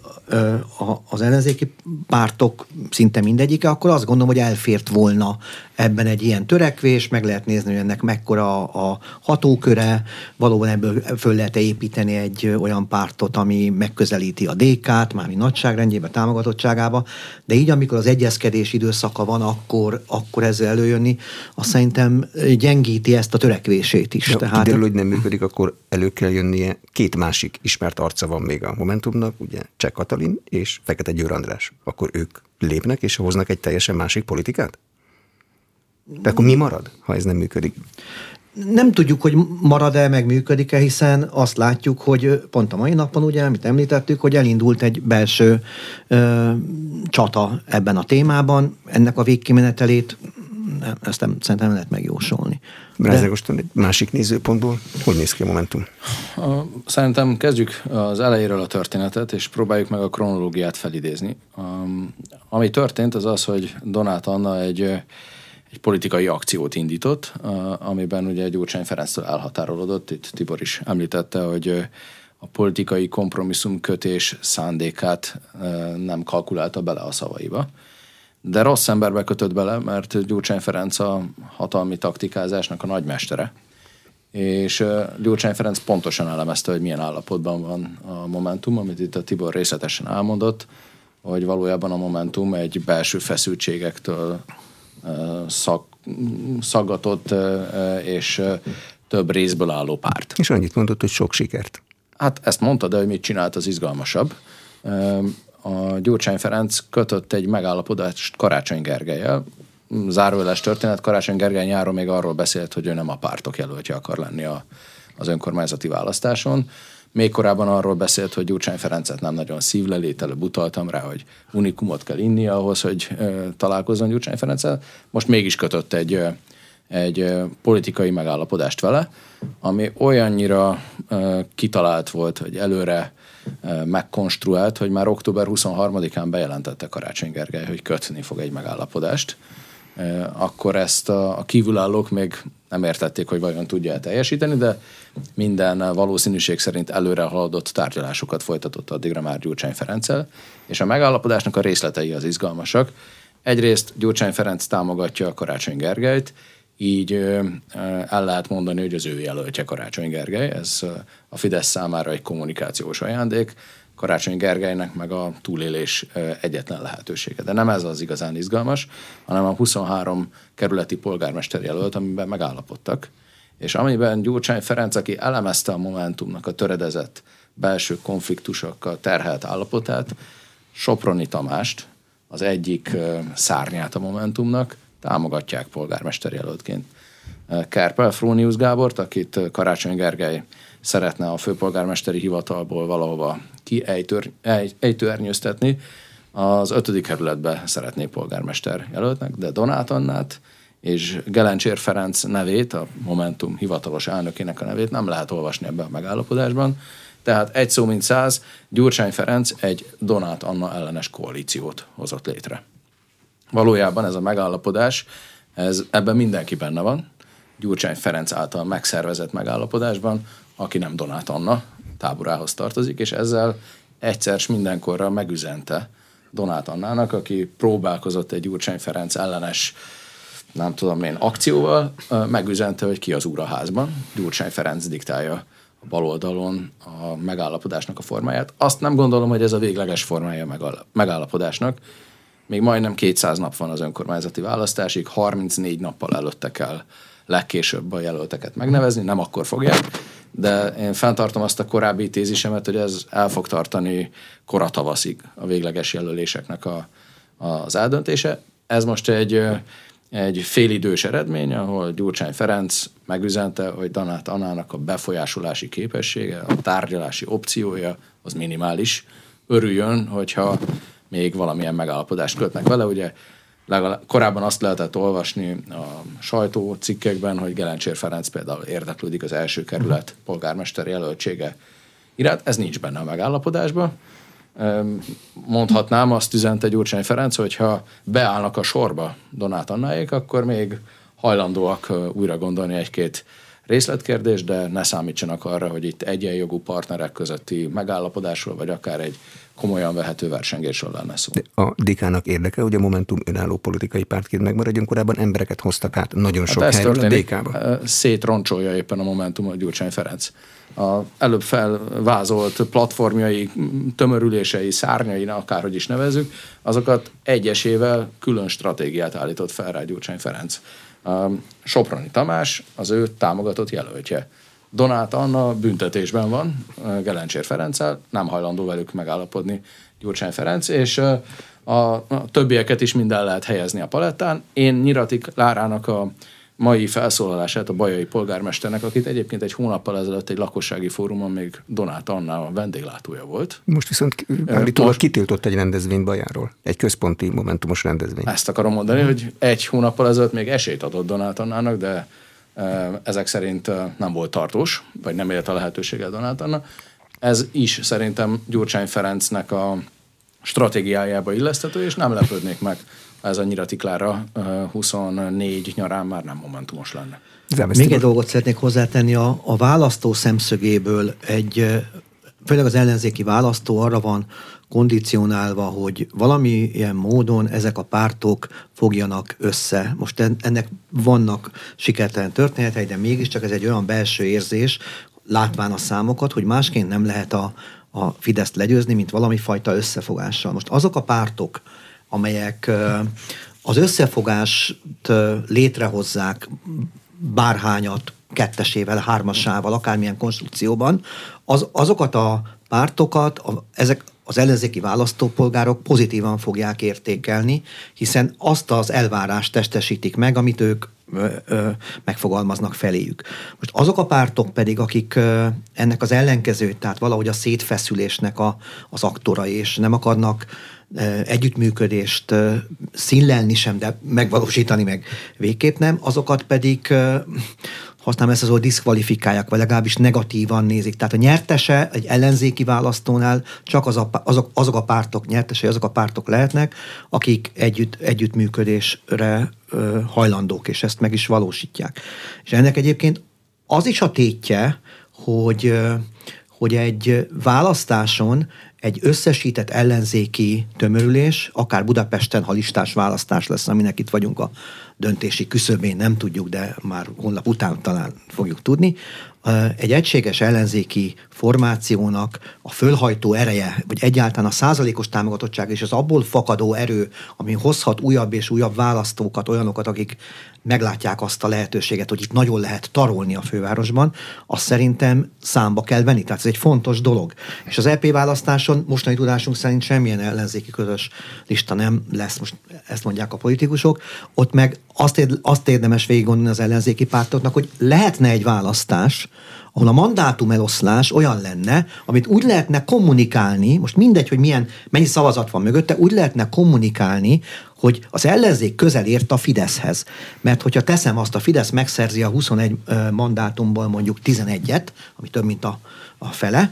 [SPEAKER 3] az ellenzéki pártok szinte mindegyike, akkor azt gondolom, hogy elfért volna ebben egy ilyen törekvés, meg lehet nézni, hogy ennek mekkora a hatóköre, valóban ebből föl lehet építeni egy olyan pártot, ami megközelíti a DK-t, mármi nagyságrendjébe, támogatottságába, de így, amikor az egyezkedés időszaka van, akkor, akkor ezzel előjönni, azt szerintem gyengíti ezt a törekvését is.
[SPEAKER 1] Ja, Tehát... Kiderül, hogy nem működik, akkor elő kell jönnie. Két másik ismert arca van még a Momentumnak, ugye Cseh Katalin és Fekete Győr András. Akkor ők lépnek és hoznak egy teljesen másik politikát? De akkor mi marad, ha ez nem működik?
[SPEAKER 3] Nem tudjuk, hogy marad-e, meg működik-e, hiszen azt látjuk, hogy pont a mai napon, ugye, amit említettük, hogy elindult egy belső ö, csata ebben a témában. Ennek a végkimenetelét nem, ezt nem, szerintem nem lehet megjósolni.
[SPEAKER 1] Brázegoston egy másik nézőpontból, hogy néz ki a Momentum?
[SPEAKER 2] Szerintem kezdjük az elejéről a történetet, és próbáljuk meg a kronológiát felidézni. Ami történt, az az, hogy Donát Anna egy, egy politikai akciót indított, amiben ugye Gyurcsány Ferenctől elhatárolódott. Itt Tibor is említette, hogy a politikai kompromisszum kötés szándékát nem kalkulálta bele a szavaiba de rossz emberbe kötött bele, mert Gyurcsány Ferenc a hatalmi taktikázásnak a nagymestere. És Gyurcsány Ferenc pontosan elemezte, hogy milyen állapotban van a Momentum, amit itt a Tibor részletesen elmondott, hogy valójában a Momentum egy belső feszültségektől szak, szaggatott és több részből álló párt.
[SPEAKER 1] És annyit mondott, hogy sok sikert.
[SPEAKER 2] Hát ezt mondta, de hogy mit csinált, az izgalmasabb. A Gyurcsány Ferenc kötött egy megállapodást Karácsony Gergelyel. Zárójeles történet, Karácsony Gergely nyáron még arról beszélt, hogy ő nem a pártok jelöltje akar lenni a, az önkormányzati választáson. Még korábban arról beszélt, hogy Gyurcsány Ferencet nem nagyon szívlelét, előbb utaltam rá, hogy unikumot kell inni ahhoz, hogy ö, találkozzon Gyurcsány Ferenccel. Most mégis kötött egy, ö, egy ö, politikai megállapodást vele, ami olyannyira ö, kitalált volt, hogy előre megkonstruált, hogy már október 23-án bejelentette Karácsony Gergely, hogy kötni fog egy megállapodást akkor ezt a, kívülállók még nem értették, hogy vajon tudja teljesíteni, de minden valószínűség szerint előre haladott tárgyalásokat folytatott addigra már Gyurcsány Ferenccel, és a megállapodásnak a részletei az izgalmasak. Egyrészt Gyurcsány Ferenc támogatja a Karácsony Gergelyt, így el lehet mondani, hogy az ő jelöltje Karácsony Gergely, ez a Fidesz számára egy kommunikációs ajándék, Karácsony Gergelynek meg a túlélés egyetlen lehetősége. De nem ez az igazán izgalmas, hanem a 23 kerületi polgármester jelölt, amiben megállapodtak. És amiben Gyurcsány Ferenc, aki elemezte a Momentumnak a töredezett belső konfliktusokkal terhelt állapotát, Soproni Tamást, az egyik szárnyát a Momentumnak, támogatják polgármester jelöltként. Kerpel Frónius Gábort, akit Karácsony Gergely szeretne a főpolgármesteri hivatalból valahova kiejtőernyőztetni, az ötödik kerületbe szeretné polgármester jelöltnek, de Donát Annát és Gelencsér Ferenc nevét, a Momentum hivatalos elnökének a nevét nem lehet olvasni ebben a megállapodásban. Tehát egy szó mint száz, Gyurcsány Ferenc egy Donát Anna ellenes koalíciót hozott létre. Valójában ez a megállapodás, ez, ebben mindenki benne van. Gyurcsány Ferenc által megszervezett megállapodásban aki nem Donát Anna táborához tartozik, és ezzel egyszer mindenkorra megüzente Donát Annának, aki próbálkozott egy Gyurcsány Ferenc ellenes nem tudom én, akcióval, megüzente, hogy ki az úr a házban. Gyurcsány Ferenc diktálja a baloldalon a megállapodásnak a formáját. Azt nem gondolom, hogy ez a végleges formája a megállapodásnak. Még majdnem 200 nap van az önkormányzati választásig, 34 nappal előtte kell legkésőbb a jelölteket megnevezni, nem akkor fogják de én fenntartom azt a korábbi tézisemet, hogy ez el fog tartani koratavaszig a végleges jelöléseknek a, az eldöntése. Ez most egy, egy félidős eredmény, ahol Gyurcsány Ferenc megüzente, hogy Danát Anának a befolyásolási képessége, a tárgyalási opciója az minimális. Örüljön, hogyha még valamilyen megállapodást kötnek vele. Ugye legalább, korábban azt lehetett olvasni a sajtócikkekben, hogy Gelencsér Ferenc például érdeklődik az első kerület polgármester jelöltsége iránt. Ez nincs benne a megállapodásban. Mondhatnám, azt üzente Gyurcsány Ferenc, hogyha beállnak a sorba Donát Annáék, akkor még hajlandóak újra gondolni egy-két részletkérdés, de ne számítsanak arra, hogy itt egyenjogú partnerek közötti megállapodásról, vagy akár egy komolyan vehető versengésről lenne szó.
[SPEAKER 1] De a Dikának érdeke, hogy a Momentum önálló politikai pártként megmaradjon, korábban embereket hoztak át nagyon hát sok hát helyről a DK-ba.
[SPEAKER 2] Szétroncsolja éppen a Momentum a Gyurcsány Ferenc. A előbb felvázolt platformjai, tömörülései, szárnyai, akárhogy is nevezzük, azokat egyesével külön stratégiát állított fel rá Gyurcsány Ferenc. Soproni Tamás az ő támogatott jelöltje. Donát Anna büntetésben van Gelencsér Ferenccel, nem hajlandó velük megállapodni Gyurcsány Ferenc, és a, a többieket is minden lehet helyezni a palettán. Én Nyiratik Lárának a mai felszólalását a bajai polgármesternek, akit egyébként egy hónappal ezelőtt egy lakossági fórumon még Donát Anna a vendéglátója volt.
[SPEAKER 1] Most viszont állítólag most... kitiltott egy rendezvényt Bajáról, egy központi momentumos rendezvény.
[SPEAKER 2] Ezt akarom mondani, hogy egy hónappal ezelőtt még esélyt adott Donát Annának, de ezek szerint nem volt tartós, vagy nem élt a lehetőséggel Donát Anna. Ez is szerintem Gyurcsány Ferencnek a stratégiájába illesztető, és nem lepődnék meg, ez a Nyiratiklára 24 nyarán már nem momentumos lenne.
[SPEAKER 3] Még egy dolgot szeretnék hozzátenni, a, a választó szemszögéből egy, főleg az ellenzéki választó arra van kondicionálva, hogy valamilyen módon ezek a pártok fogjanak össze. Most ennek vannak sikertelen történetei, de mégiscsak ez egy olyan belső érzés, látván a számokat, hogy másként nem lehet a, a Fideszt legyőzni, mint valami fajta összefogással. Most azok a pártok, amelyek az összefogást létrehozzák bárhányat, kettesével, hármasával, akármilyen konstrukcióban, az, azokat a pártokat, a, ezek az ellenzéki választópolgárok pozitívan fogják értékelni, hiszen azt az elvárást testesítik meg, amit ők megfogalmaznak feléjük. Most azok a pártok pedig, akik ennek az ellenkezőt, tehát valahogy a szétfeszülésnek a, az aktorai, és nem akarnak együttműködést színlelni sem, de megvalósítani meg végképp nem, azokat pedig használom ezt az szót, diszkvalifikálják, vagy legalábbis negatívan nézik. Tehát a nyertese egy ellenzéki választónál csak az a, azok, azok a pártok nyertesei, azok a pártok lehetnek, akik együtt, együttműködésre ö, hajlandók, és ezt meg is valósítják. És ennek egyébként az is a tétje, hogy, ö, hogy egy választáson egy összesített ellenzéki tömörülés, akár Budapesten, ha listás választás lesz, aminek itt vagyunk a döntési küszöbén, nem tudjuk, de már honlap után talán fogjuk tudni, egy egységes ellenzéki formációnak a fölhajtó ereje, vagy egyáltalán a százalékos támogatottság és az abból fakadó erő, ami hozhat újabb és újabb választókat, olyanokat, akik meglátják azt a lehetőséget, hogy itt nagyon lehet tarolni a fővárosban, azt szerintem számba kell venni. Tehát ez egy fontos dolog. És az EP választáson mostani tudásunk szerint semmilyen ellenzéki közös lista nem lesz, most ezt mondják a politikusok. Ott meg azt, ér, azt érdemes végig gondolni az ellenzéki pártoknak, hogy lehetne egy választás, ahol a mandátum eloszlás olyan lenne, amit úgy lehetne kommunikálni, most mindegy, hogy milyen, mennyi szavazat van mögötte, úgy lehetne kommunikálni, hogy az ellenzék közel ért a Fideszhez. Mert hogyha teszem azt, a Fidesz megszerzi a 21 mandátumból mondjuk 11-et, ami több, mint a, a fele,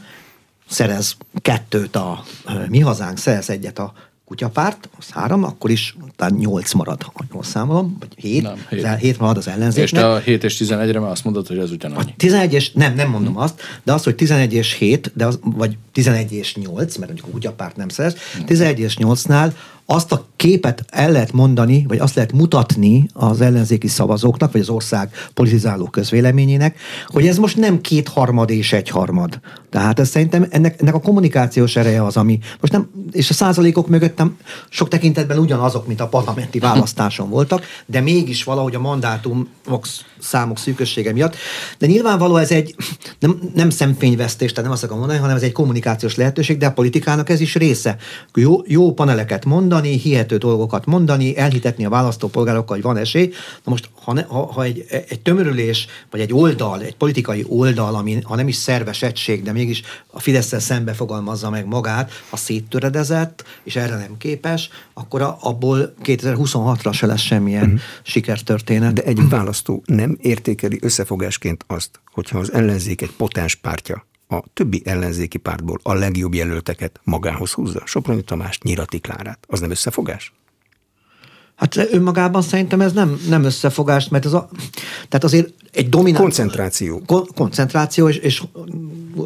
[SPEAKER 3] szerez kettőt a mi hazánk, szerez egyet a kutyapárt, az három, akkor is talán nyolc marad, ha jól számolom, vagy hét, nem, hét. Az, hét marad az ellenzéknek.
[SPEAKER 2] És te a 7 és 11-re már azt mondod, hogy ez ugyanannyi.
[SPEAKER 3] A 11 és, nem, nem mondom hm. azt, de az, hogy 11 és 7, de az, vagy 11 és 8, mert mondjuk a kutyapárt nem szerez, hm. 11 és 8-nál azt a képet el lehet mondani, vagy azt lehet mutatni az ellenzéki szavazóknak, vagy az ország politizáló közvéleményének, hogy ez most nem kétharmad és egyharmad. Tehát ez szerintem ennek, ennek a kommunikációs ereje az, ami most nem, és a százalékok mögött nem sok tekintetben ugyanazok, mint a parlamenti választáson voltak, de mégis valahogy a mandátumok számok szűkössége miatt. De nyilvánvaló ez egy nem, nem szemfényvesztés, tehát nem azt akarom mondani, hanem ez egy kommunikációs lehetőség, de a politikának ez is része. Jó, jó paneleket mondani, hihető dolgokat mondani, elhitetni a választópolgárokkal, hogy van esély. Na most, ha, ne, ha, ha egy, egy tömörülés, vagy egy oldal, egy politikai oldal, ami ha nem is szerves egység, de mégis a fidesz szembe fogalmazza meg magát, ha széttöredezett, és erre nem képes, akkor a, abból 2026-ra se lesz semmilyen uh-huh. sikertörténet.
[SPEAKER 1] De egy választó nem értékeli összefogásként azt, hogyha az ellenzék egy potens pártja, a többi ellenzéki pártból a legjobb jelölteket magához húzza. Soproni Tamást, Nyirati Klárát. Az nem összefogás?
[SPEAKER 3] Hát önmagában szerintem ez nem, nem összefogás, mert az a, tehát azért egy domináns...
[SPEAKER 1] Koncentráció.
[SPEAKER 3] Kon- koncentráció, és, és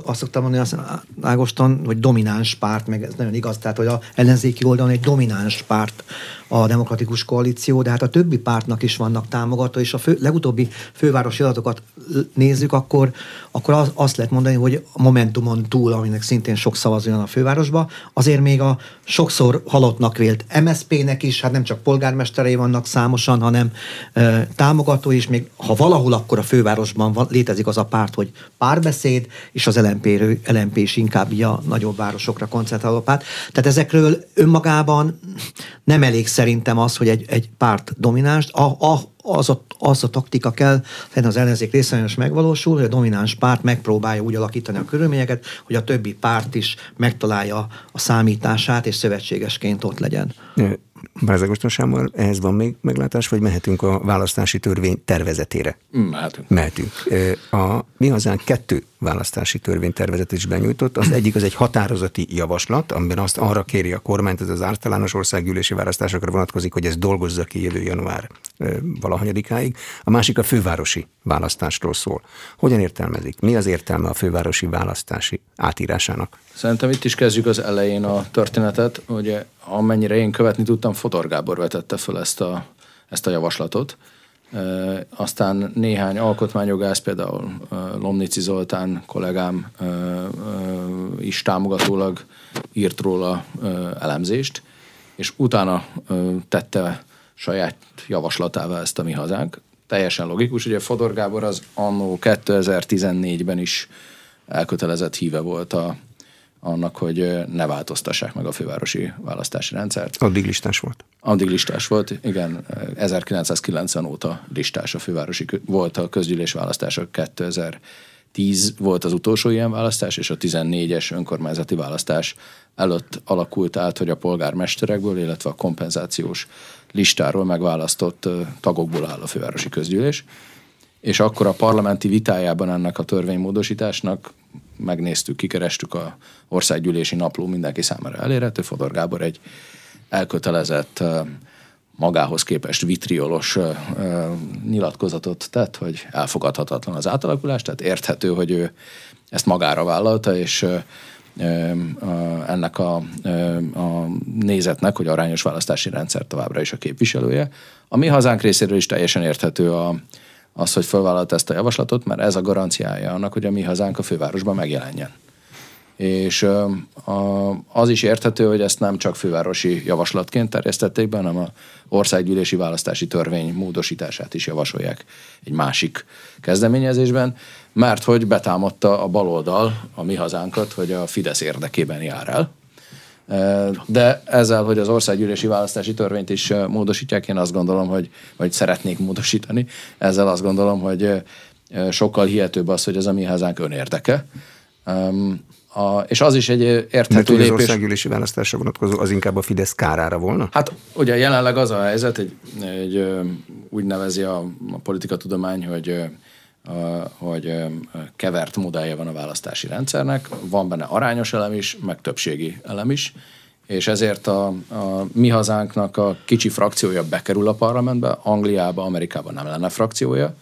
[SPEAKER 3] azt szoktam mondani, azt Ágoston, hogy domináns párt, meg ez nagyon igaz, tehát hogy a ellenzéki oldalon egy domináns párt a demokratikus koalíció, de hát a többi pártnak is vannak támogató, és a fő, legutóbbi fővárosi adatokat nézzük, akkor, akkor az, azt lehet mondani, hogy a Momentumon túl, aminek szintén sok szavazó a fővárosba, azért még a sokszor halottnak vélt MSZP-nek is, hát nem csak polgármesterei vannak számosan, hanem e, támogató is, még ha valahol akkor a fővárosban van, létezik az a párt, hogy párbeszéd, és az LMP, LMP is inkább a nagyobb városokra koncentráló párt. Tehát ezekről önmagában nem elég szerintem az, hogy egy, egy párt domináns, a, a, az, a, az a taktika kell, szerintem az ellenzék részén is megvalósul, hogy a domináns párt megpróbálja úgy alakítani a körülményeket, hogy a többi párt is megtalálja a számítását, és szövetségesként ott legyen.
[SPEAKER 1] Bázagoston Sámmal, ehhez van még meglátás, vagy mehetünk a választási törvény tervezetére?
[SPEAKER 2] Mehetünk.
[SPEAKER 1] Mehetünk. A Mi Hazánk kettő választási törvénytervezetet is benyújtott. Az egyik az egy határozati javaslat, amiben azt arra kéri a kormányt, ez az általános országgyűlési választásokra vonatkozik, hogy ez dolgozza ki jövő január valahanyadikáig. A másik a fővárosi választásról szól. Hogyan értelmezik? Mi az értelme a fővárosi választási átírásának?
[SPEAKER 2] Szerintem itt is kezdjük az elején a történetet. Ugye amennyire én követni tudtam, Fotor Gábor vetette föl ezt a, ezt a javaslatot. Aztán néhány alkotmányjogász, például Lomnici Zoltán kollégám is támogatólag írt róla elemzést, és utána tette saját javaslatává ezt a mi hazánk. Teljesen logikus, ugye Fodor Gábor az annó 2014-ben is elkötelezett híve volt a, annak, hogy ne változtassák meg a fővárosi választási rendszert.
[SPEAKER 1] Addig listás volt.
[SPEAKER 2] Addig listás volt, igen. 1990 óta listás a fővárosi, volt a közgyűlés választása 2010 volt az utolsó ilyen választás, és a 14-es önkormányzati választás előtt alakult át, hogy a polgármesterekből, illetve a kompenzációs listáról megválasztott tagokból áll a fővárosi közgyűlés. És akkor a parlamenti vitájában ennek a törvénymódosításnak megnéztük, kikerestük a országgyűlési napló mindenki számára elérhető. Fodor Gábor egy elkötelezett magához képest vitriolos nyilatkozatot tett, hogy elfogadhatatlan az átalakulás, tehát érthető, hogy ő ezt magára vállalta, és ennek a, a nézetnek, hogy arányos választási rendszer továbbra is a képviselője. A mi hazánk részéről is teljesen érthető a, az, hogy felvállalt ezt a javaslatot, mert ez a garanciája annak, hogy a mi hazánk a fővárosban megjelenjen. És az is érthető, hogy ezt nem csak fővárosi javaslatként terjesztették be, hanem a országgyűlési választási törvény módosítását is javasolják egy másik kezdeményezésben, mert hogy betámadta a baloldal a mi hazánkat, hogy a Fidesz érdekében jár el. De ezzel, hogy az országgyűlési választási törvényt is módosítják, én azt gondolom, hogy, vagy szeretnék módosítani, ezzel azt gondolom, hogy sokkal hihetőbb az, hogy ez a mi hazánk önérdeke. A, és az is egy érthető Mert lépés.
[SPEAKER 1] az országgyűlési választásra vonatkozó az inkább a Fidesz kárára volna?
[SPEAKER 2] Hát ugye jelenleg az a helyzet, egy, egy úgy nevezi a, a politikatudomány, hogy hogy kevert modellje van a választási rendszernek, van benne arányos elem is, meg többségi elem is, és ezért a, a mi hazánknak a kicsi frakciója bekerül a parlamentbe, Angliába, Amerikában nem lenne frakciója,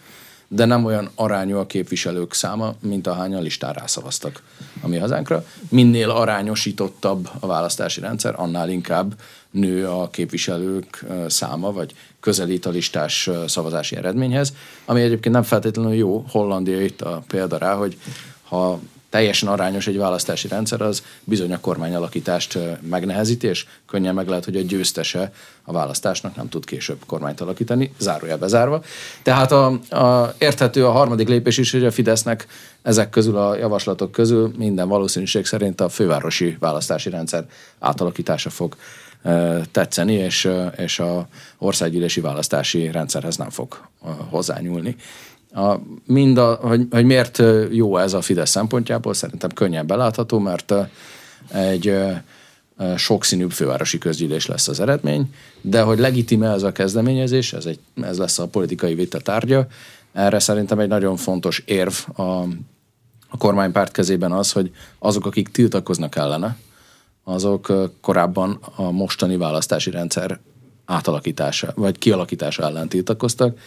[SPEAKER 2] de nem olyan arányú a képviselők száma, mint ahányan listán rászavaztak a mi hazánkra. Minél arányosítottabb a választási rendszer, annál inkább nő a képviselők száma, vagy közelít a listás szavazási eredményhez, ami egyébként nem feltétlenül jó. Hollandia itt a példa rá, hogy ha teljesen arányos egy választási rendszer, az bizony a kormányalakítást megnehezíti, és könnyen meg lehet, hogy a győztese a választásnak nem tud később kormányt alakítani, zárója bezárva. Tehát a, a, érthető a harmadik lépés is, hogy a Fidesznek ezek közül a javaslatok közül minden valószínűség szerint a fővárosi választási rendszer átalakítása fog tetszeni, és, és a országgyűlési választási rendszerhez nem fog hozzányúlni. A, mind a, hogy, hogy miért jó ez a Fidesz szempontjából, szerintem könnyen belátható, mert egy sokszínűbb fővárosi közgyűlés lesz az eredmény, de hogy legitime ez a kezdeményezés, ez, egy, ez lesz a politikai vita tárgya, erre szerintem egy nagyon fontos érv a, a kormánypárt kezében az, hogy azok, akik tiltakoznak ellene, azok korábban a mostani választási rendszer átalakítása, vagy kialakítása ellen tiltakoztak.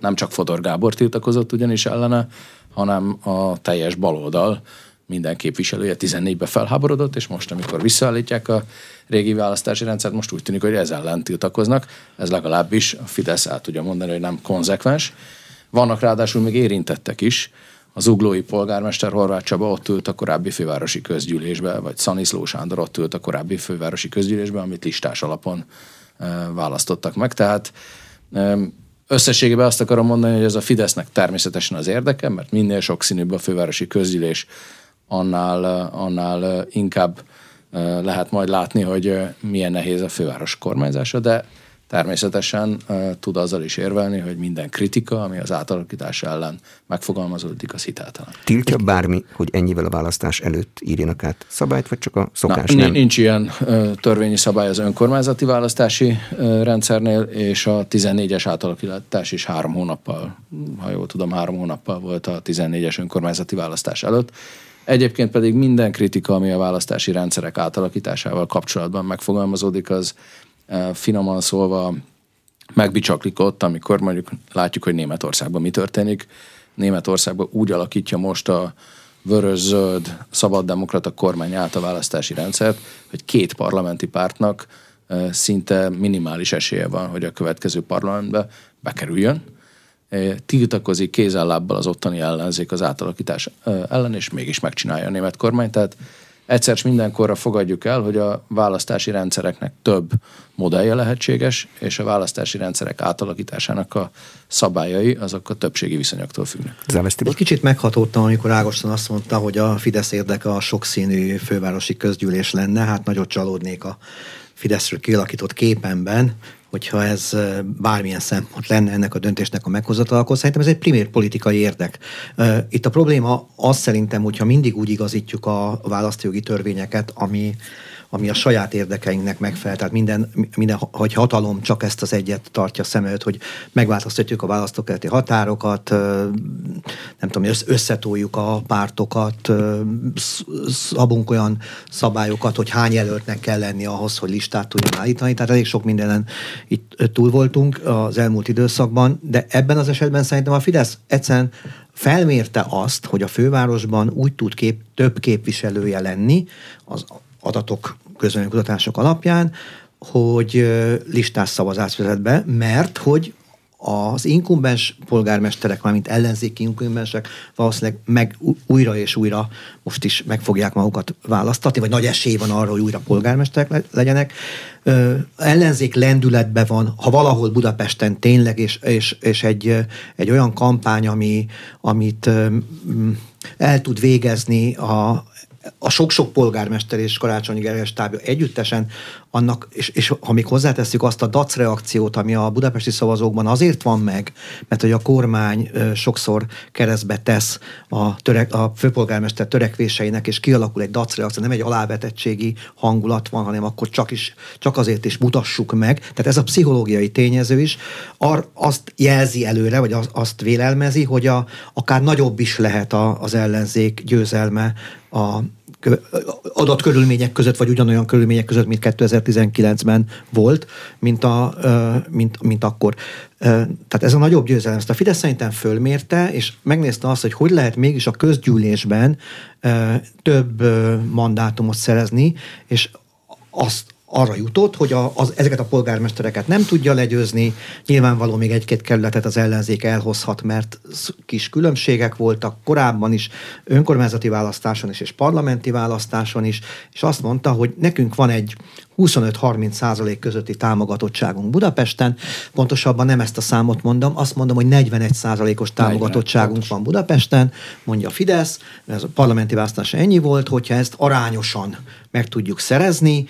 [SPEAKER 2] Nem csak Fodor Gábor tiltakozott ugyanis ellene, hanem a teljes baloldal minden képviselője 14-be felháborodott, és most, amikor visszaállítják a régi választási rendszert, most úgy tűnik, hogy ez ellen tiltakoznak. Ez legalábbis a Fidesz el tudja mondani, hogy nem konzekvens. Vannak ráadásul még érintettek is, az uglói polgármester Horváth Csaba ott ült a korábbi fővárosi közgyűlésbe, vagy Szaniszló Sándor ott ült a korábbi fővárosi közgyűlésbe, amit listás alapon e, választottak meg. Tehát e, összességében azt akarom mondani, hogy ez a Fidesznek természetesen az érdeke, mert minél sokszínűbb a fővárosi közgyűlés, annál, annál inkább e, lehet majd látni, hogy milyen nehéz a főváros kormányzása, de természetesen tud azzal is érvelni, hogy minden kritika, ami az átalakítás ellen megfogalmazódik, az hiteltelen.
[SPEAKER 1] Tiltja bármi, hogy ennyivel a választás előtt írjanak át szabályt, vagy csak a szokás Na, nem?
[SPEAKER 2] Nincs ilyen törvényi szabály az önkormányzati választási rendszernél, és a 14-es átalakítás is három hónappal, ha jól tudom, három hónappal volt a 14-es önkormányzati választás előtt. Egyébként pedig minden kritika, ami a választási rendszerek átalakításával kapcsolatban megfogalmazódik, az finoman szólva megbicsaklik ott, amikor mondjuk látjuk, hogy Németországban mi történik. Németországban úgy alakítja most a vörös-zöld szabaddemokrata kormány által választási rendszert, hogy két parlamenti pártnak szinte minimális esélye van, hogy a következő parlamentbe bekerüljön. Tiltakozik kézállábbal az ottani ellenzék az átalakítás ellen, és mégis megcsinálja a német kormány. Tehát egyszer mindenkorra fogadjuk el, hogy a választási rendszereknek több modellje lehetséges, és a választási rendszerek átalakításának a szabályai azok a többségi viszonyoktól függnek.
[SPEAKER 3] Egy kicsit meghatódtam, amikor Ágoston azt mondta, hogy a Fidesz érdeke a sokszínű fővárosi közgyűlés lenne, hát nagyot csalódnék a Fideszről kialakított képemben, hogyha ez bármilyen szempont lenne ennek a döntésnek a meghozatal, akkor szerintem ez egy primér politikai érdek. Itt a probléma az szerintem, hogyha mindig úgy igazítjuk a választójogi törvényeket, ami ami a saját érdekeinknek megfelel. Tehát minden, minden hogy hatalom csak ezt az egyet tartja szem előtt, hogy megváltoztatjuk a választókereti határokat, nem tudom, összetoljuk a pártokat, szabunk olyan szabályokat, hogy hány jelöltnek kell lenni ahhoz, hogy listát tudjon állítani. Tehát elég sok mindenen itt túl voltunk az elmúlt időszakban, de ebben az esetben szerintem a Fidesz egyszerűen felmérte azt, hogy a fővárosban úgy tud kép, több képviselője lenni az adatok közönkutatások alapján, hogy listás szavazást vezet be, mert hogy az inkumbens polgármesterek, mármint ellenzéki inkumbensek valószínűleg meg újra és újra most is meg fogják magukat választatni, vagy nagy esély van arra, hogy újra polgármesterek legyenek. Ö, ellenzék lendületbe van, ha valahol Budapesten tényleg, és, és, és egy, egy olyan kampány, ami, amit ö, el tud végezni a, a sok-sok polgármester és Karácsonyi Gergely stábja együttesen, annak, és, és ha még hozzáteszünk azt a DAC reakciót, ami a budapesti szavazókban azért van meg, mert hogy a kormány sokszor keresztbe tesz a, törek, a főpolgármester törekvéseinek, és kialakul egy DAC reakció, nem egy alávetettségi hangulat van, hanem akkor csak, is, csak azért is mutassuk meg. Tehát ez a pszichológiai tényező is ar, azt jelzi előre, vagy az, azt vélelmezi, hogy a, akár nagyobb is lehet a, az ellenzék győzelme a adott körülmények között, vagy ugyanolyan körülmények között, mint 2019-ben volt, mint, a, mint, mint akkor. Tehát ez a nagyobb győzelem. Ezt a Fidesz szerintem fölmérte, és megnézte azt, hogy hogy lehet mégis a közgyűlésben több mandátumot szerezni, és azt arra jutott, hogy a, az, ezeket a polgármestereket nem tudja legyőzni, nyilvánvaló még egy-két kerületet az ellenzék elhozhat, mert kis különbségek voltak korábban is, önkormányzati választáson is, és parlamenti választáson is, és azt mondta, hogy nekünk van egy 25-30 százalék közötti támogatottságunk Budapesten, pontosabban nem ezt a számot mondom, azt mondom, hogy 41 százalékos támogatottságunk van Budapesten, mondja Fidesz, ez a parlamenti választás ennyi volt, hogyha ezt arányosan meg tudjuk szerezni,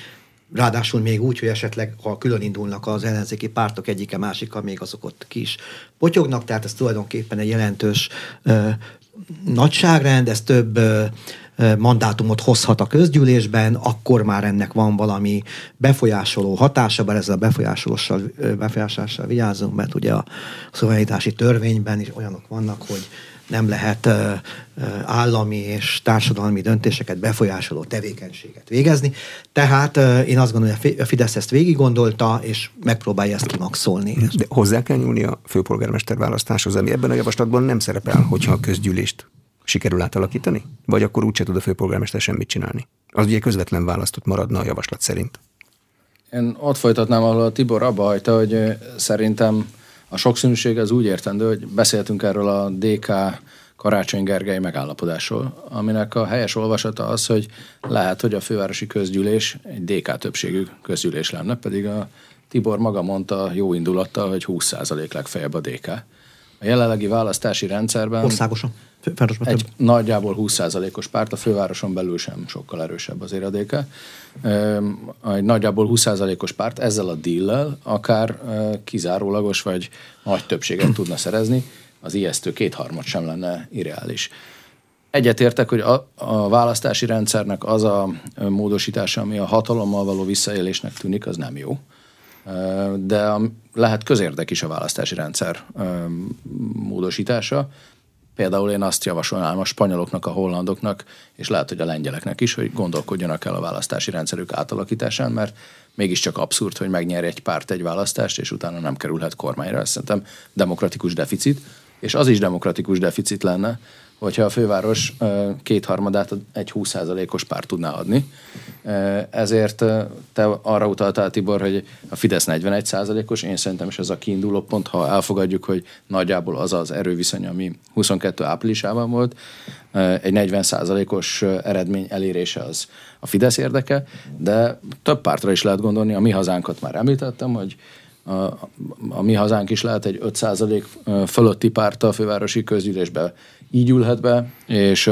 [SPEAKER 3] Ráadásul még úgy, hogy esetleg, ha külön indulnak az ellenzéki pártok egyike másika, még azok ott ki is potyognak, tehát ez tulajdonképpen egy jelentős ö, nagyságrend, ez több ö, mandátumot hozhat a közgyűlésben, akkor már ennek van valami befolyásoló hatása, bár ezzel a befolyásolással, befolyásolással vigyázunk, mert ugye a szuverenitási törvényben is olyanok vannak, hogy nem lehet állami és társadalmi döntéseket befolyásoló tevékenységet végezni. Tehát én azt gondolom, hogy a Fidesz ezt végig gondolta, és megpróbálja ezt kimaxolni.
[SPEAKER 1] De hozzá kell nyúlni a főpolgármester választáshoz, ami ebben a javaslatban nem szerepel, hogyha a közgyűlést sikerül átalakítani? Vagy akkor úgyse tud a főpolgármester semmit csinálni? Az ugye közvetlen választott maradna a javaslat szerint.
[SPEAKER 2] Én ott folytatnám, ahol a Tibor abba hagyta, hogy szerintem a sokszínűség az úgy értendő, hogy beszéltünk erről a DK Karácsony Gergely megállapodásról, aminek a helyes olvasata az, hogy lehet, hogy a fővárosi közgyűlés egy DK többségű közgyűlés lenne, pedig a Tibor maga mondta jó indulattal, hogy 20% legfeljebb a DK. A jelenlegi választási rendszerben...
[SPEAKER 3] Országosan.
[SPEAKER 2] Egy nagyjából 20%-os párt, a fővároson belül sem sokkal erősebb az éradéke. Egy nagyjából 20%-os párt ezzel a díllel akár kizárólagos vagy nagy többséget tudna szerezni, az ijesztő kétharmad sem lenne irreális. Egyetértek, hogy a, a választási rendszernek az a módosítása, ami a hatalommal való visszaélésnek tűnik, az nem jó. De lehet közérdek is a választási rendszer módosítása. Például én azt javasolnám a spanyoloknak, a hollandoknak, és lehet, hogy a lengyeleknek is, hogy gondolkodjanak el a választási rendszerük átalakításán, mert mégiscsak abszurd, hogy megnyer egy párt egy választást, és utána nem kerülhet kormányra. Ezt szerintem demokratikus deficit. és az is demokratikus deficit lenne, hogyha a főváros kétharmadát egy 20%-os párt tudná adni. Ezért te arra utaltál, Tibor, hogy a Fidesz 41%-os, én szerintem is ez a kiinduló pont, ha elfogadjuk, hogy nagyjából az az erőviszony, ami 22 áprilisában volt, egy 40%-os eredmény elérése az a Fidesz érdeke, de több pártra is lehet gondolni, a mi hazánkat már említettem, hogy a, a mi hazánk is lehet egy 5% fölötti párt a fővárosi közgyűlésbe így ülhet be, és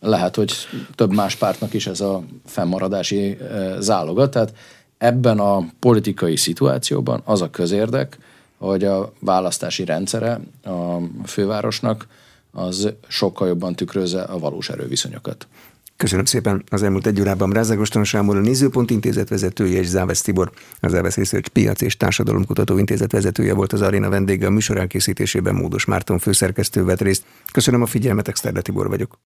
[SPEAKER 2] lehet, hogy több más pártnak is ez a fennmaradási záloga. Tehát ebben a politikai szituációban az a közérdek, hogy a választási rendszere a fővárosnak az sokkal jobban tükrözze a valós erőviszonyokat.
[SPEAKER 1] Köszönöm szépen. Az elmúlt egy órában Rázágoston Sámol, a Nézőpont Intézet vezetője és Závesz Tibor, az Závesz Research Piac és Társadalomkutató Intézet vezetője volt az aréna vendége a műsor elkészítésében Módos Márton főszerkesztő vett részt. Köszönöm a figyelmet, Exterde Tibor vagyok.